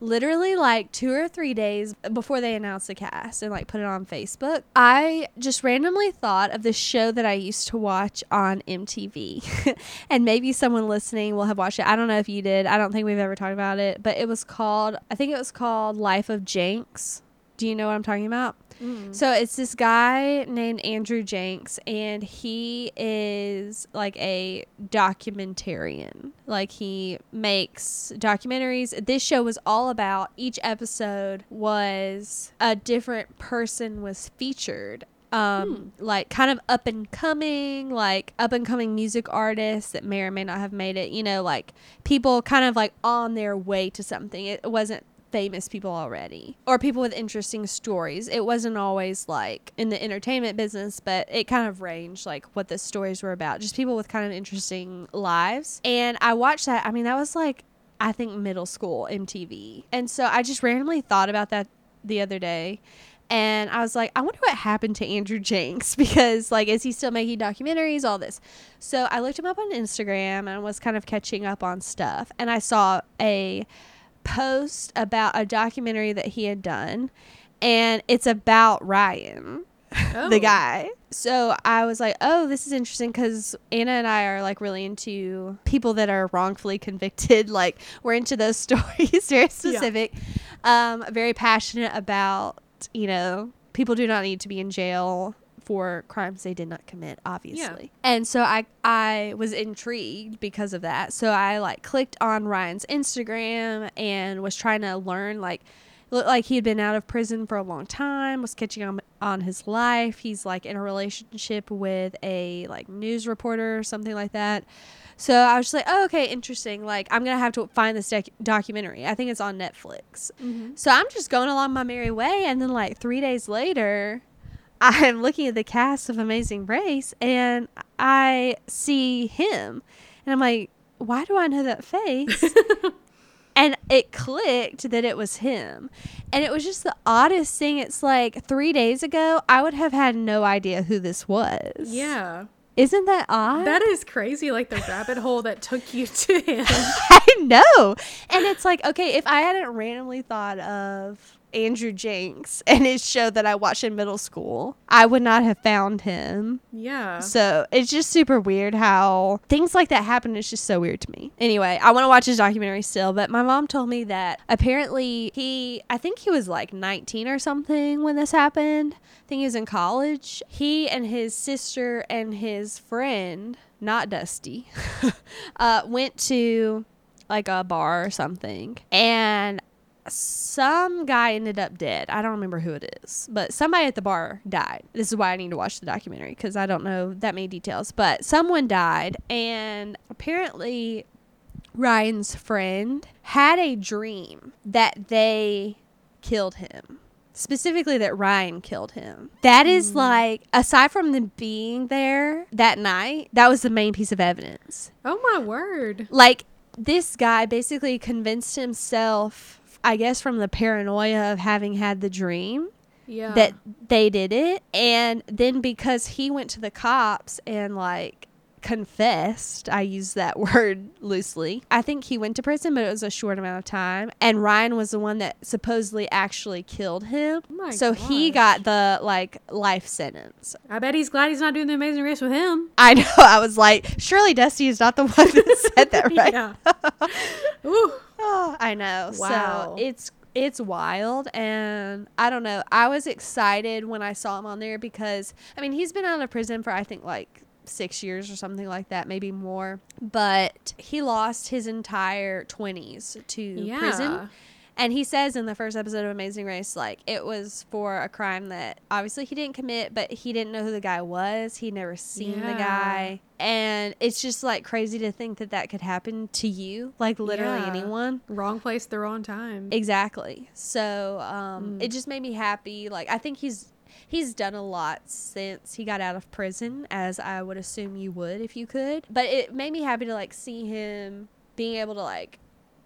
literally like two or three days before they announced the cast and like put it on Facebook, I just randomly thought of this show that I used to watch on MTV. and maybe someone listening will have watched it. I don't know if you did. I don't think we've ever talked about it, but it was called, I think it was called Life of Jenks. Do you know what I'm talking about? Mm. So it's this guy named Andrew Jenks, and he is like a documentarian. Like he makes documentaries. This show was all about each episode was a different person was featured. Um, like kind of up and coming, like up and coming music artists that may or may not have made it. You know, like people kind of like on their way to something. It wasn't famous people already or people with interesting stories. It wasn't always like in the entertainment business, but it kind of ranged like what the stories were about. Just people with kind of interesting lives. And I watched that. I mean, that was like I think middle school MTV. And so I just randomly thought about that the other day. And I was like, I wonder what happened to Andrew Jenks because, like, is he still making documentaries? All this. So I looked him up on Instagram and was kind of catching up on stuff. And I saw a post about a documentary that he had done. And it's about Ryan Oh. the guy. So I was like, oh, this is interesting because Anna and I are like really into people that are wrongfully convicted. Like we're into those stories, very specific. Um, very passionate about, you know, people do not need to be in jail for crimes they did not commit, obviously. And so I I was intrigued because of that. So I like clicked on Ryan's Instagram and was trying to learn like looked like he had been out of prison for a long time was catching on on his life he's like in a relationship with a like news reporter or something like that so i was just like oh, okay interesting like i'm gonna have to find this doc- documentary i think it's on netflix Mhm. so i'm just going along my merry way and then like three days later i'm looking at the cast of amazing race and i see him and i'm like why do i know that face and it clicked that it was him and it was just the oddest thing it's like three days ago i would have had no idea who this was Yeah. isn't that odd That is crazy. Like the rabbit hole that took you to him. i know and it's like okay if i hadn't randomly thought of andrew jenks and his show that i watched in middle school i would not have found him Yeah. So it's just super weird how things like that happen. It's just so weird to me. Anyway, I want to watch his documentary still, but my mom told me that apparently he, I think he was like 19 or something when this happened. I think he was in college. He and his sister and his friend, not Dusty, uh, went to like a bar or something. And some guy ended up dead. I don't remember who it is, but somebody at the bar died. This is why I need to watch the documentary because I don't know that many details. But someone died, and apparently, Ryan's friend had a dream that they killed him. Specifically, that Ryan killed him. That is mm. like, aside from them being there that night, that was the main piece of evidence oh my word. like this guy basically convinced himself i guess from the paranoia of having had the dream Yeah. that they did it and then because he went to the cops and like confessed i use that word loosely i think he went to prison but it was a short amount of time and ryan was the one that supposedly actually killed him Oh so he got the like life sentence I bet he's glad he's not doing the amazing race with him. i know i was like surely dusty is not the one that said that right Yeah. Ooh. Oh, I know. Wow. So it's it's wild and I don't know. I was excited when I saw him on there because I mean he's been out of prison for I think like six years or something like that, maybe more. But he lost his entire twenties to Yeah. prison. And he says in the first episode of Amazing Race, like it was for a crime that obviously he didn't commit, but he didn't know who the guy was. He'd never seen the guy. And it's just like crazy to think that that could happen to you, like literally Yeah. anyone. Wrong place, the wrong time. Exactly. So um, Mm. it just made me happy. Like I think he's he's done a lot since he got out of prison, as I would assume you would if you could. But it made me happy to like see him being able to like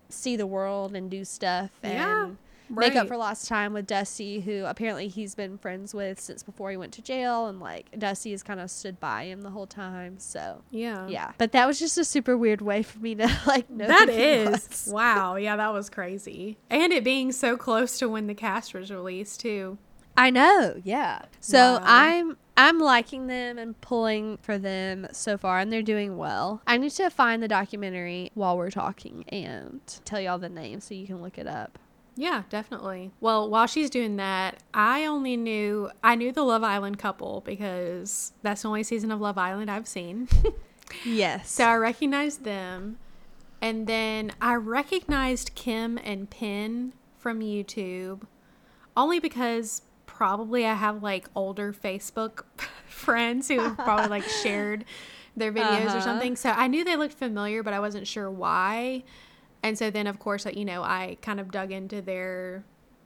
see the world and do stuff and Yeah, make up for lost time with Dusty, who apparently he's been friends with since before he went to jail, and like Dusty has kind of stood by him the whole time. So. Yeah. Yeah, but that was just a super weird way for me to like know That is wow. Yeah, that was crazy. And it being so close to when the cast was released too. I know, yeah. So Wow. I'm I'm liking them and pulling for them so far and they're doing well. I need to find the documentary while we're talking and tell y'all the name so you can look it up. Yeah, definitely. Well, while she's doing that, I only knew I knew the Love Island couple because that's the only season of Love Island I've seen. Yes. so I recognized them. And then I recognized Kim and Penn from YouTube only because probably I have like older Facebook friends who have probably like shared their videos Uh-huh. or something. So I knew they looked familiar, but I wasn't sure why. And so then, of course, you know, I kind of dug into their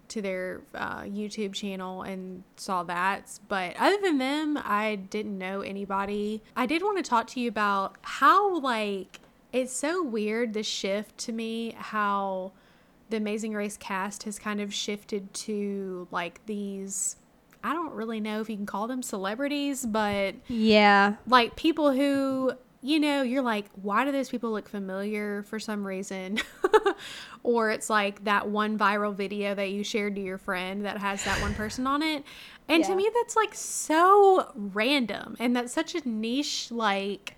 to their uh, YouTube channel and saw that. But other than them, I didn't know anybody. I did want to talk to you about how like it's so weird the shift to me how the Amazing Race cast has kind of shifted to like these. I don't really know if you can call them celebrities, but yeah. like people who you know you're like why do those people look familiar for some reason or it's like that one viral video that you shared to your friend that has that one person on it and Yeah. to me that's like so random and that's such a niche like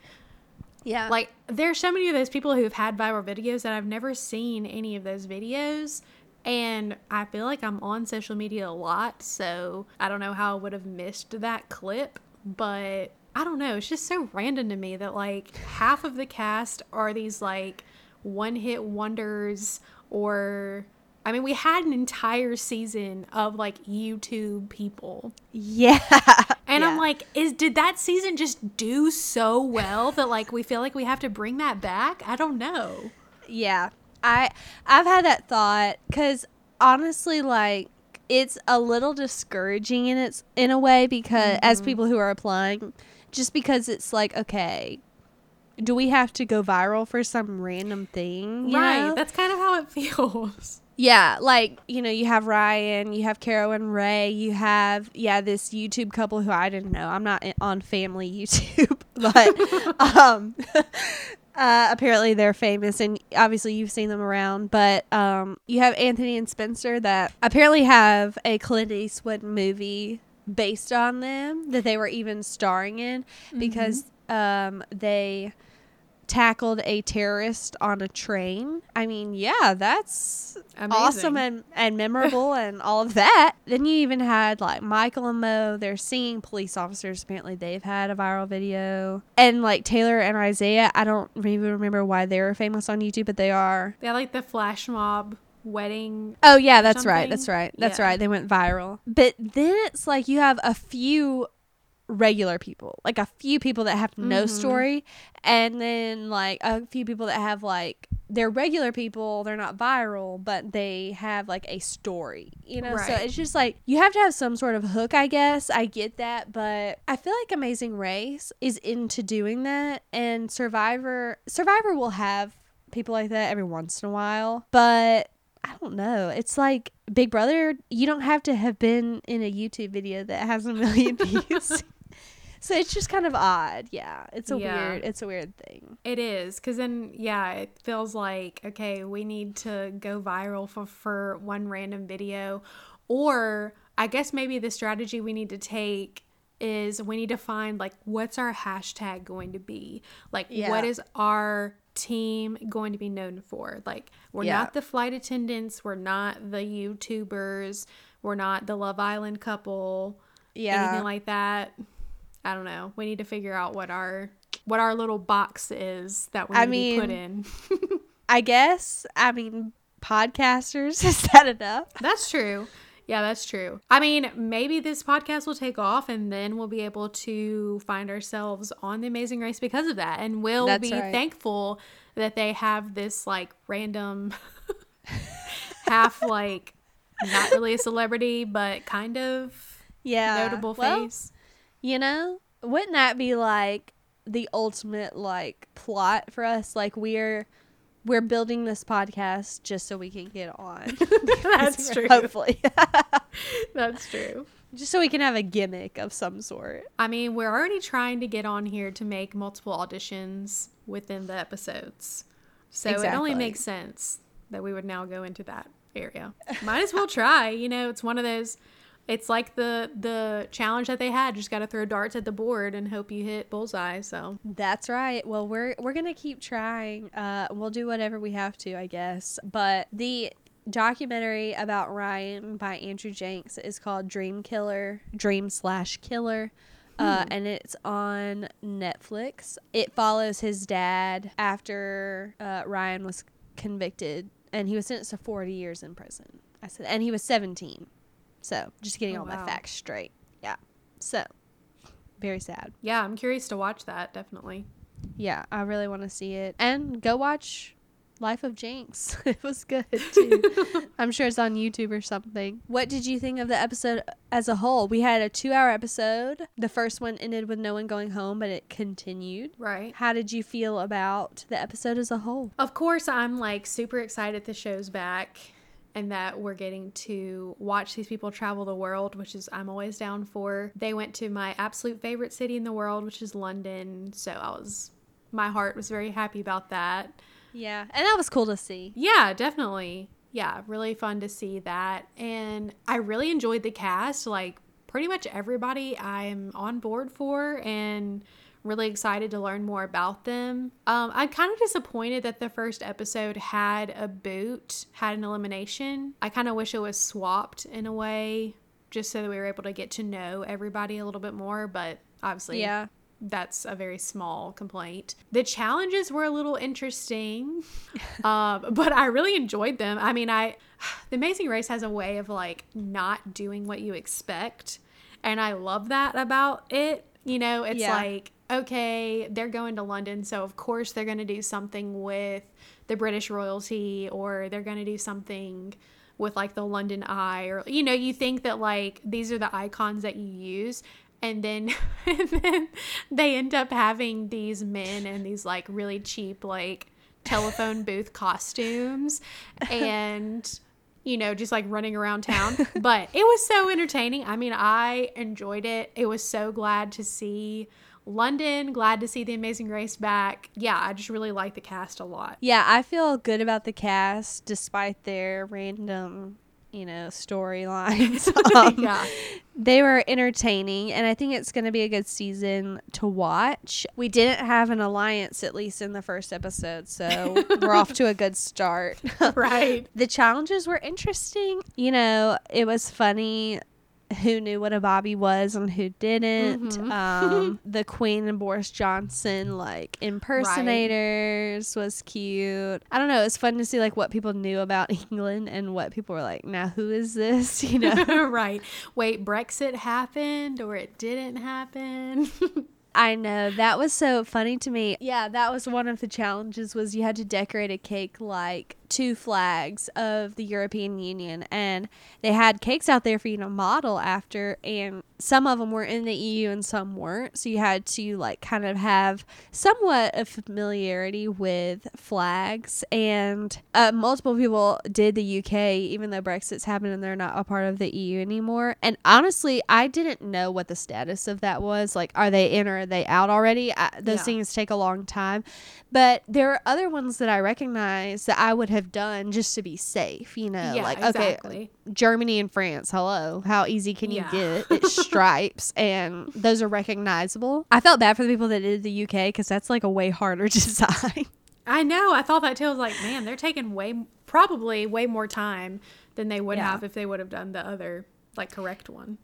Yeah. like there's so many of those people who've had viral videos that I've never seen any of those videos and I feel like I'm on social media a lot so I don't know how I would have missed that clip but I don't know it's just so random to me that like half of the cast are these like one hit wonders or I mean we had an entire season of like YouTube people yeah. and I'm like, is did that season just do so well that like we feel like we have to bring that back? I don't know. Yeah. I I've had that thought cuz honestly like it's a little discouraging in its in a way because as mm-hmm. people who are applying just because it's like okay do we have to go viral for some random thing right. know? That's kind of how it feels. Yeah, like you know, you have Ryan, you have Carol and Ray, you have yeah this YouTube couple who I didn't know. I'm not on family YouTube, but um, uh, apparently they're famous, and obviously you've seen them around. But um, you have Anthony and Spencer that apparently have a Clint Eastwood movie based on them that they were even starring in because um, they tackled a terrorist on a train. I mean, yeah, that's awesome and, and memorable and all of that. Then you even had like Michael and Mo, they're singing police officers. Apparently, they've had a viral video. And like Taylor and Isaiah, I don't even remember why they're famous on YouTube, but they are. They had like the flash mob wedding. Oh, yeah, that's right. That's right. That's Yeah. right. They went viral. But then it's like you have a few regular people, like a few people that have no Mhm. story, and then like a few people that have like they're regular people, they're not viral, but they have like a story, you know? So it's just like you have to have some sort of hook, I guess. I get that, but I feel like Amazing Race is into doing that, and Survivor Survivor will have people like that every once in a while, but I don't know. It's like Big Brother, you don't have to have been in a YouTube video that has a million views. So it's just kind of odd. Yeah. It's a Yeah. weird it's a weird thing. It is because then yeah, it feels like okay, we need to go viral for for one random video, or I guess maybe the strategy we need to take is we need to find like what's our hashtag going to be like Yeah. what is our team going to be known for like we're Yeah. not the flight attendants we're not the youtubers we're not the love island couple Yeah. anything like that. I don't know. We need to figure out what our what our little box is that we I need to put mean- in. I guess. I mean podcasters, is that enough? That's true. Yeah, that's true. I mean, maybe this podcast will take off and then we'll be able to find ourselves on the amazing race because of that. And we'll That's be right. thankful that they have this like random half like not really a celebrity, but kind of Yeah. notable Well, face. You know, wouldn't that be like the ultimate like plot for us? Like we're we're building this podcast just so we can get on. That's true. Hopefully. That's true. just so we can have a gimmick of some sort. I mean, we're already trying to get on here to make multiple auditions within the episodes. So it only makes sense that we would now go into that area. Might as well try. You know, it's one of those it's like the the challenge that they had. Just got to throw darts at the board and hope you hit bullseye. So, That's right. Well, we're we're gonna keep trying. Uh, we'll do whatever we have to, I guess. But the documentary about Ryan by Andrew Jenks is called Dream Killer, Dream slash Killer. Uh, and it's on Netflix. It follows his dad after uh, Ryan was convicted, and he was sentenced to 40 years in prison. I said, and he was 17. So just getting Oh, all my facts straight. Yeah. So very sad. Yeah, I'm curious to watch that, definitely. Yeah, I really want to see it. And go watch Life of Jenks. it was good too. I'm sure it's on YouTube or something. What did you think of the episode as a whole? We had a two hour episode. The first one ended with no one going home, but it continued. Right. How did you feel about the episode as a whole? Of course, I'm like super excited the show's back and that we're getting to watch these people travel the world, which is I'm always down for. They went to my absolute favorite city in the world, which is London. So I was, my heart was very happy about that. Yeah, and that was cool to see. Yeah, definitely. Yeah, really fun to see that. And I really enjoyed the cast. Like, pretty much everybody I'm on board for and really excited to learn more about them. Um, I'm kind of disappointed that the first episode had a boot, had an elimination. I kind of wish it was swapped in a way just so that we were able to get to know everybody a little bit more, but obviously Yeah. that's a very small complaint. The challenges were a little interesting, um, but I really enjoyed them. I mean, I the Amazing Race has a way of like not doing what you expect, and I love that about it. You know, it's Yeah. like okay, they're going to London, so of course they're going to do something with the British royalty, or they're going to do something with like the London Eye, or you know, you think that like these are the icons that you use, and then and then they end up having these men in these like really cheap like telephone booth costumes and you know just like running around town. But it was so entertaining. I mean i enjoyed it. It was so glad to see london glad to see the amazing race back yeah i just really like the cast a lot Yeah, I feel good about the cast despite their random, you know, storylines. um, yeah They were entertaining, and I think it's going to be a good season to watch. We didn't have an alliance, at least in the first episode, so we're off to a good start. right the challenges were interesting. You know, it was funny who knew what a Bobby was and who didn't. Mhm. Um, the Queen and Boris Johnson like impersonators was cute. I don't know. It's fun to see like what people knew about England and what people were like. Now who is this? You know. right wait brexit happened or it didn't happen I know that was so funny to me. Yeah, that was one of the challenges was you had to decorate a cake like two flags of the European Union and they had cakes out there for you to model after and some of them were in the EU and some weren't. So you had to like kind of have somewhat of familiarity with flags and uh, multiple people did the UK even though Brexit's happened and they're not a part of the EU anymore. And honestly, I didn't know what the status of that was. Like, are they in or are they out already? I, those Yeah. things take a long time. But there are other ones that I recognize that I would have done just to be safe, you know? yeah like, okay, exactly Germany and France, hello. How easy can you Yeah. get? It's stripes, and those are recognizable. I felt bad for the people that did the UK because that's like a way harder design. I know. I thought that too. I was like, man, they're taking way, probably way more time than they would Yeah. have if they would have done the other, like, correct one.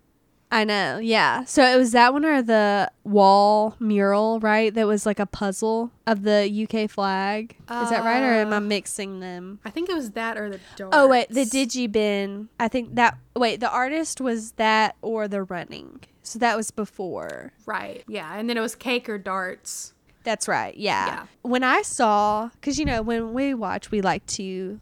I know, yeah. So it was that one or the wall mural, right? That was like a puzzle of the UK flag. Is that right, or am I Uh, mixing them? I think it was that or the darts. Oh wait, the digibin. I think that. Wait, the artist was that or the running. So that was before. Right. Yeah. And then it was cake or darts. That's right. Yeah. Yeah. When I saw, because you know, when we watch, we like to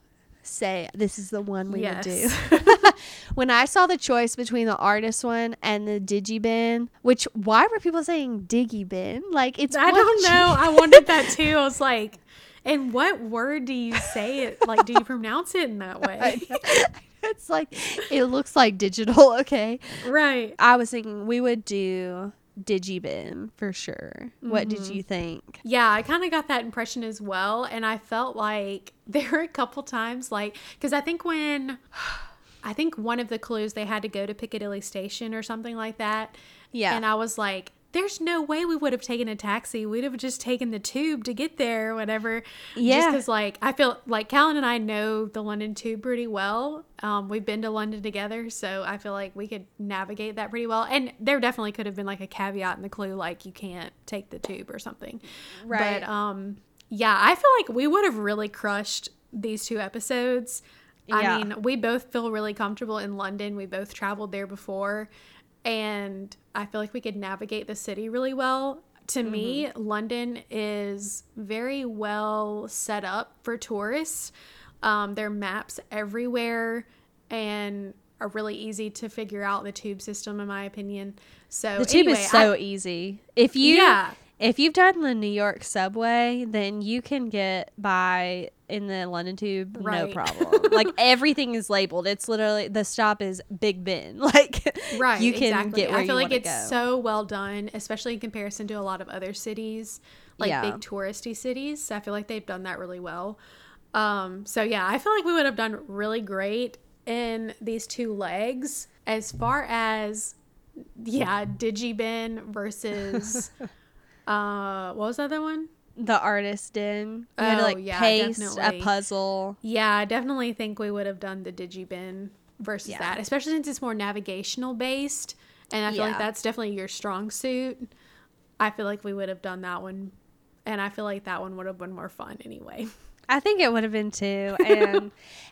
say this is the one we would do. When I saw the choice between the artist one and the digibin, which why were people saying diggy bin? Like it's I don't know. I wondered that too. I was like, and what word do you say it? Like, do you pronounce it in that way? it's like it looks like digital. Okay. right. I was thinking we would do digibin for sure. What did Mm-hmm. you think? Yeah, I kind of got that impression as well. And I felt like there were a couple times, like, because I think when, I think one of the clues they had to go to Piccadilly Station or something like that. Yeah. And I was like, there's no way we would have taken a taxi. We'd have just taken the tube to get there or whatever. Yeah. Just because, like, I feel like Callan and I know the London tube pretty well. Um, we've been to London together, so I feel like we could navigate that pretty well. And there definitely could have been like a caveat in the clue, like you can't take the tube or something. Right. But um, yeah, I feel like we would have really crushed these two episodes. Yeah. I mean, we both feel really comfortable in London. We both traveled there before, and I feel like we could navigate the city really well. To me, London is very well set up for tourists. Um, there are maps everywhere and are really easy to figure out the tube system, in my opinion. So The tube anyway, is so I- easy. If you Yeah. If you've done the New York subway, then you can get by in the London tube no problem. like everything is labeled. It's literally the stop is Big Ben. Like right you can exactly. get where i feel like it's go. so well done especially in comparison to a lot of other cities like Yeah. big touristy cities i feel like they've done that really well um so yeah i feel like we would have done really great in these two legs as far as yeah digibin versus uh what was the other one the artist in. You had to Oh, like yeah, paste definitely. a puzzle. Yeah, I definitely think we would have done the digibin versus Yeah. that, especially since it's more navigational based, and I feel Yeah. like that's definitely your strong suit. I feel like we would have done that one, and I feel like that one would have been more fun anyway. I think it would have been too. And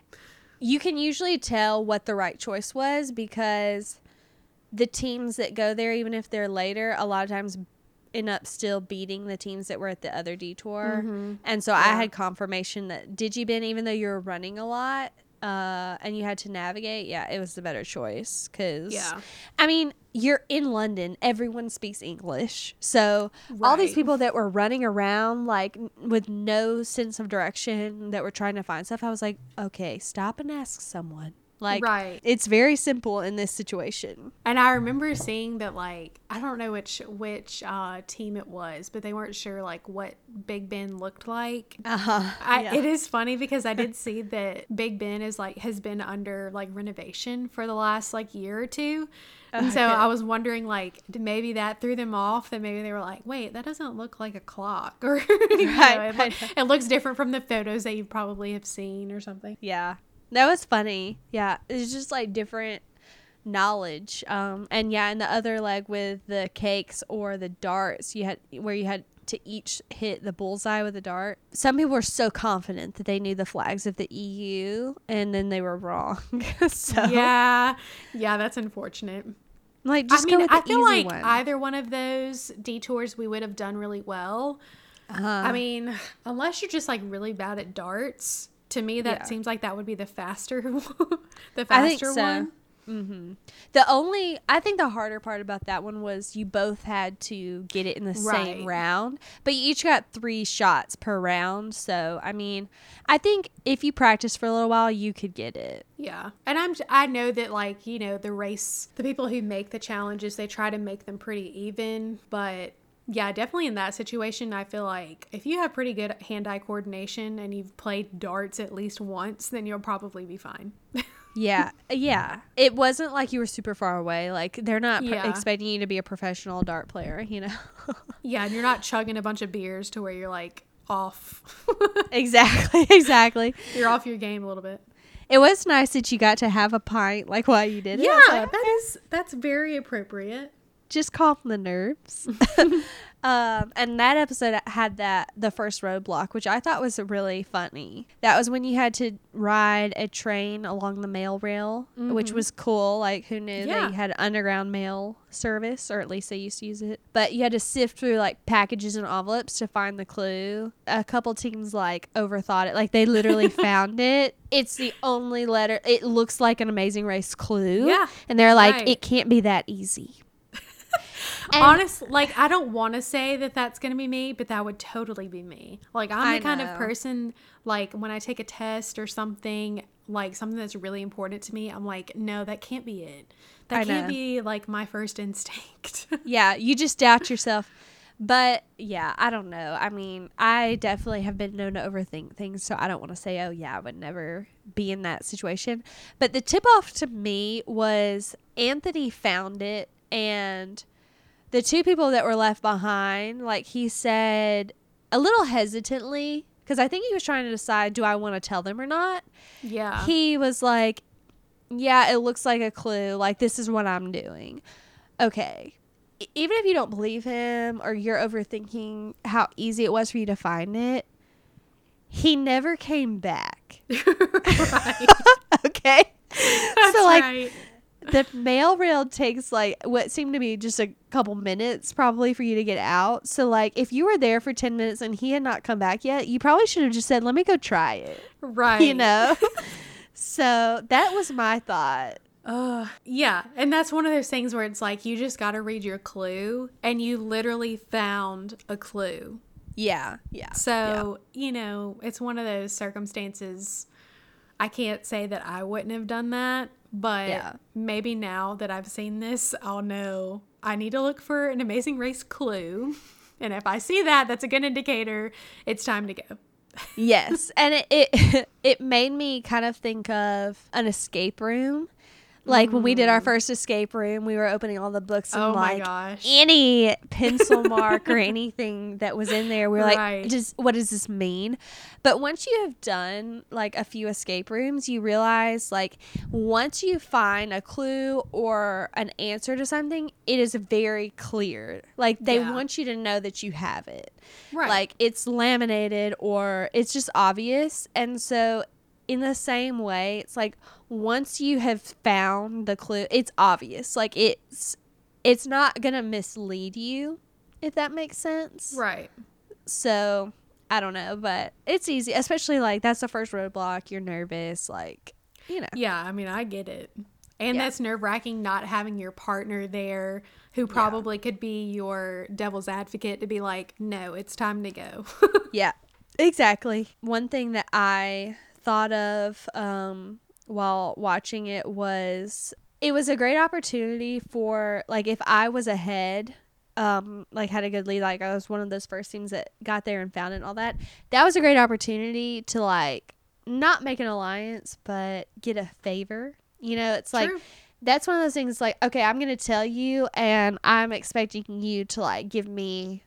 you can usually tell what the right choice was because the teams that go there, even if they're later, a lot of times end up still beating the teams that were at the other detour. And so I had confirmation that Digibin, even though you were running a lot uh, and you had to navigate, yeah, it was the better choice. Because, Yeah. I mean, you're in London, everyone speaks English. So all these people that were running around like with no sense of direction that were trying to find stuff, I was like, okay, stop and ask someone. Like, Right. it's very simple in this situation. And I remember seeing that like I don't know which which uh, team it was, but they weren't sure like what Big Ben looked like. Uh huh. I, It is funny because I did see that Big Ben is like has been under like renovation for the last like year or two. And so I was wondering, like, maybe that threw them off. That maybe they were like, "Wait, that doesn't look like a clock," or you know, it, it looks different from the photos that you probably have seen or something. Yeah. That was funny. Yeah. It's just like different knowledge. Um and yeah, and the other leg with the cakes or the darts, you had where you had to each hit the bullseye with a dart. Some people were so confident that they knew the flags of the EU and then they were wrong. so Yeah, yeah, that's unfortunate. like just I mean, go with the I feel like one. either one of those detours we would have done really well. uh, I mean, unless you're just like really bad at darts, to me that Yeah. seems like that would be the faster, the faster I think so. one. hmm The only, I think the harder part about that one was you both had to get it in the same round, but you each got three shots per round. So, I mean, I think if you practice for a little while, you could get it. Yeah, and I'm I know that like you know the race, the people who make the challenges, they try to make them pretty even, but. Yeah, definitely in that situation, I feel like if you have pretty good hand eye coordination and you've played darts at least once, then you'll probably be fine. Yeah, yeah. It wasn't like you were super far away. Like they're not Yeah. expecting you to be a professional dart player, you know. yeah, and you're not chugging a bunch of beers to where you're like off. exactly, exactly. you're off your game a little bit. It was nice that you got to have a pint like while you did it. Yeah, like, that is that's very appropriate. Just calm the nerves. um, and that episode had that the first roadblock, which I thought was really funny. That was when you had to ride a train along the mail rail, which was cool. Like who knew Yeah. they had underground mail service, or at least they used to use it. But you had to sift through like packages and envelopes to find the clue. A couple teams like overthought it, like they literally found it. It's the only letter. It looks like an Amazing Race clue. Yeah, and they're like, right. it can't be that easy. And- Honest, like I don't want to say that that's gonna be me, but that would totally be me. Like I'm I the kind know. of person like when I take a test or something, like something that's really important to me, I'm like, no, that can't be it. That I can't know. be like my first instinct. yeah, you just doubt yourself. But yeah, I don't know. I mean, I definitely have been known to overthink things, so I don't want to say, oh, yeah, I would never be in that situation. But the tip off to me was Anthony found it, and the two people that were left behind, like he said a little hesitantly, because I think he was trying to decide do I want to tell them or not. Yeah. He was like, Yeah, it looks like a clue. Like, this is what I'm doing. Okay. E- Even if you don't believe him or you're overthinking how easy it was for you to find it, he never came back. okay. That's so, like, right. The mail rail takes like what seemed to be just a couple minutes probably for you to get out. So like if you were there for 10 minutes and he had not come back yet, you probably should have just said, "Let me go try it." Right. You know? so that was my thought. Uh, yeah, and that's one of those things where it's like you just got to read your clue, and you literally found a clue. Yeah. Yeah. So, you know, it's one of those circumstances. I can't say that I wouldn't have done that, but Yeah. maybe now that I've seen this, I'll know I need to look for an amazing race clue. And if I see that, that's a good indicator it's time to go. yes. And it, it it made me kind of think of an escape room. Like when we did our first escape room, we were opening all the books and Mm. Oh like any pencil mark or anything that was in there, we were like, Right. "Does what does this mean?" But once you have done like a few escape rooms, you realize like once you find a clue or an answer to something, it is very clear. Like they Yeah. want you to know that you have it. Right. Like it's laminated or it's just obvious. And so in the same way, it's like once you have found the clue, it's obvious. Like it's it's not going to mislead you if that makes sense. right. So, I don't know, but it's easy, especially like that's the first roadblock, you're nervous, like, you know. Yeah, I mean, I get it. And Yeah. that's nerve wracking not having your partner there who probably could be your devil's advocate to be like, no, it's time to go. Yeah, exactly. One thing that I thought of um, while watching it was it was a great opportunity for like if I was ahead, um, like had a good lead, like I was one of those first teams that got there and found it and all that. That was a great opportunity to like not make an alliance, but get a favor. You know, it's like True. that's one of those things like okay i'm gonna tell you and i'm expecting you to like give me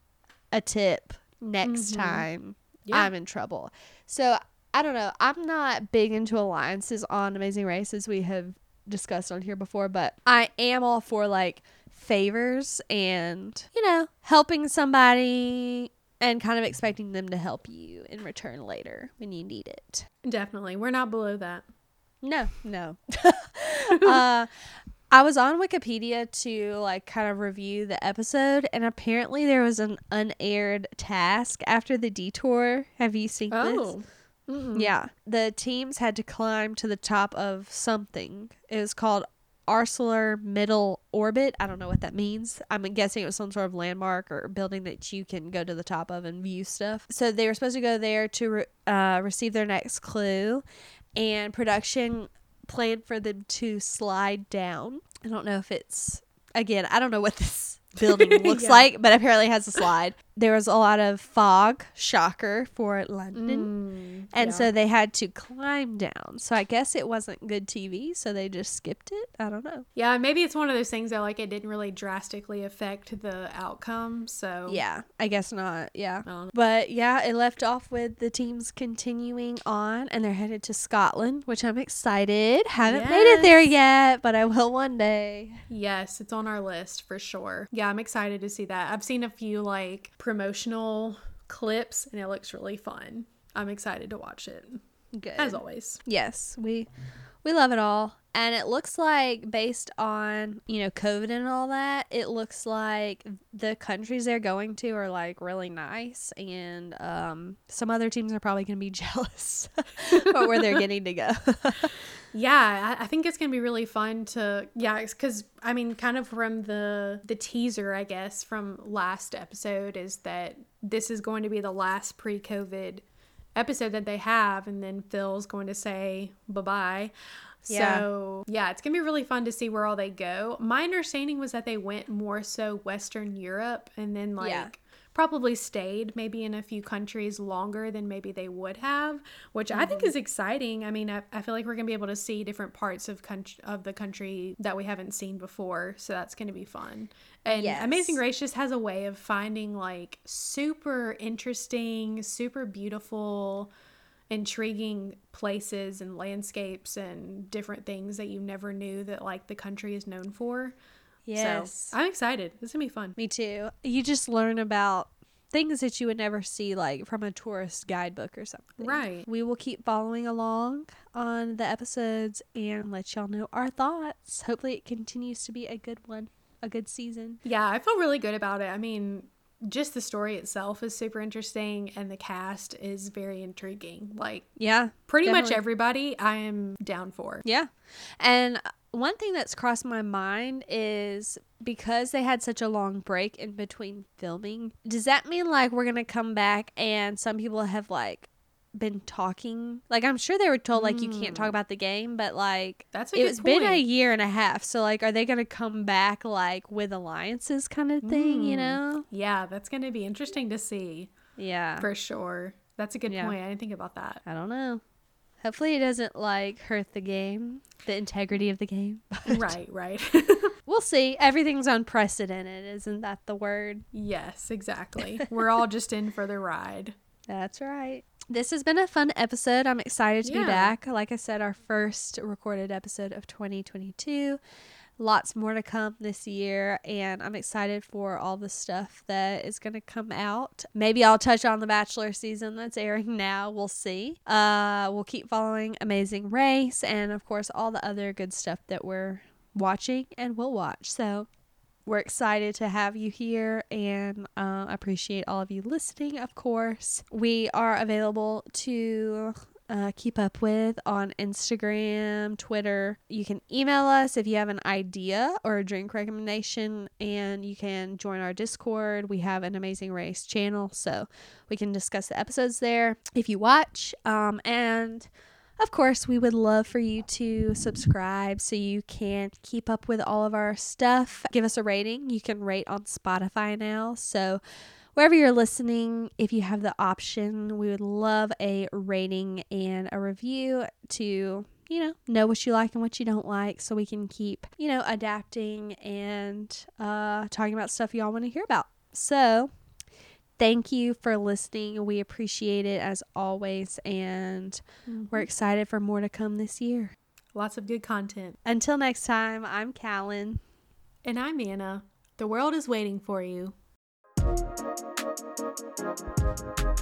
a tip next Mhm. time Yeah. i'm in trouble so i don't know i'm not big into alliances on amazing race as we have discussed on here before but i am all for like favors and you know helping somebody and kind of expecting them to help you in return later when you need it Definitely. We're not below that. no, no. uh, I was on Wikipedia to like kind of review the episode, and apparently there was an unaired task after the detour. Have you seen Oh. this? Mm-mm. Yeah, the teams had to climb to the top of something. It was called ArcelorMittal Orbit. I don't know what that means. I'm guessing it was some sort of landmark or building that you can go to the top of and view stuff. So they were supposed to go there to re- uh, receive their next clue, and production planned for them to slide down. I don't know if it's again. I don't know what this building looks Yeah. like, but apparently it has a slide. There was a lot of fog, shocker for London. Mm, And yeah. so they had to climb down. So I guess it wasn't good TV, so they just skipped it. I don't know. Yeah, maybe it's one of those things that like it didn't really drastically affect the outcome. So Yeah, I guess not. Yeah. I don't know. But yeah, it left off with the teams continuing on and they're headed to Scotland, which I'm excited. Haven't made it there yet, but I will one day. Yes, it's on our list for sure. Yeah, I'm excited to see that. I've seen a few like promotional clips and it looks really fun. I'm excited to watch it. Good. As always. Yes, we we love it all. And it looks like based on, you know, COVID and all that, it looks like the countries they're going to are like really nice and um some other teams are probably going to be jealous about where they're getting to go. Yeah, I, think it's gonna be really fun to yeah, because I mean, kind of from the the teaser, I guess, from last episode is that this is going to be the last pre-COVID episode that they have, and then Phil's going to say bye bye. Yeah. So yeah, it's gonna be really fun to see where all they go. My understanding was that they went more so Western Europe, and then like Yeah. Probably stayed maybe in a few countries longer than maybe they would have, which I think mm-hmm. is exciting. I mean, I, I feel like we're gonna be able to see different parts of country of the country that we haven't seen before, so that's gonna be fun. And Yes. Amazing Race just has a way of finding like super interesting, super beautiful, intriguing places and landscapes and different things that you never knew that like the country is known for. Yes. So I'm excited. This is gonna be fun. Me too. You just learn about things that you would never see like from a tourist guidebook or something. Right. We will keep following along on the episodes and let y'all know our thoughts. Hopefully it continues to be a good one, a good season. Yeah, I feel really good about it. I mean, just the story itself is super interesting and the cast is very intriguing. Like Yeah. pretty much everybody I am down for. Yeah. And one thing that's crossed my mind is because they had such a long break in between filming, does that mean like we're going to come back and some people have like been talking? Like I'm sure they were told like you can't talk about the game, but like That's a it's been a year and a half. So like are they going to come back like with alliances kind of thing, you Mm. know? Yeah, that's going to be interesting to see Yeah. for sure. That's a good Yeah. point. I didn't think about that. I don't know. Hopefully it doesn't like hurt the game, the integrity of the game. but- right, right. We'll see. Everything's unprecedented, isn't that the word? yes, exactly. We're all just in for the ride. That's right. This has been a fun episode. I'm excited to be back. Like I said, our first recorded episode of 2022. Lots more to come this year, and I'm excited for all the stuff that is going to come out. Maybe I'll touch on the Bachelor season that's airing now. We'll see. Uh, we'll keep following Amazing Race, and of course, all the other good stuff that we're watching and will watch. So, we're excited to have you here and uh, appreciate all of you listening, of course. We are available to uh, keep up with on Instagram, Twitter. You can email us if you have an idea or a drink recommendation, and you can join our Discord. We have an Amazing Race channel, so we can discuss the episodes there if you watch. Um, and of course, we would love for you to subscribe so you can keep up with all of our stuff. Give us a rating. You can rate on Spotify now. So, wherever you're listening, if you have the option, we would love a rating and a review to, you know, know what you like and what you don't like so we can keep, you know, adapting and uh, talking about stuff y'all want to hear about. So, thank you for listening. We appreciate it as always. And we're excited for more to come this year. Lots of good content. Until next time, I'm Callan. And I'm Anna. The world is waiting for you. Thank you.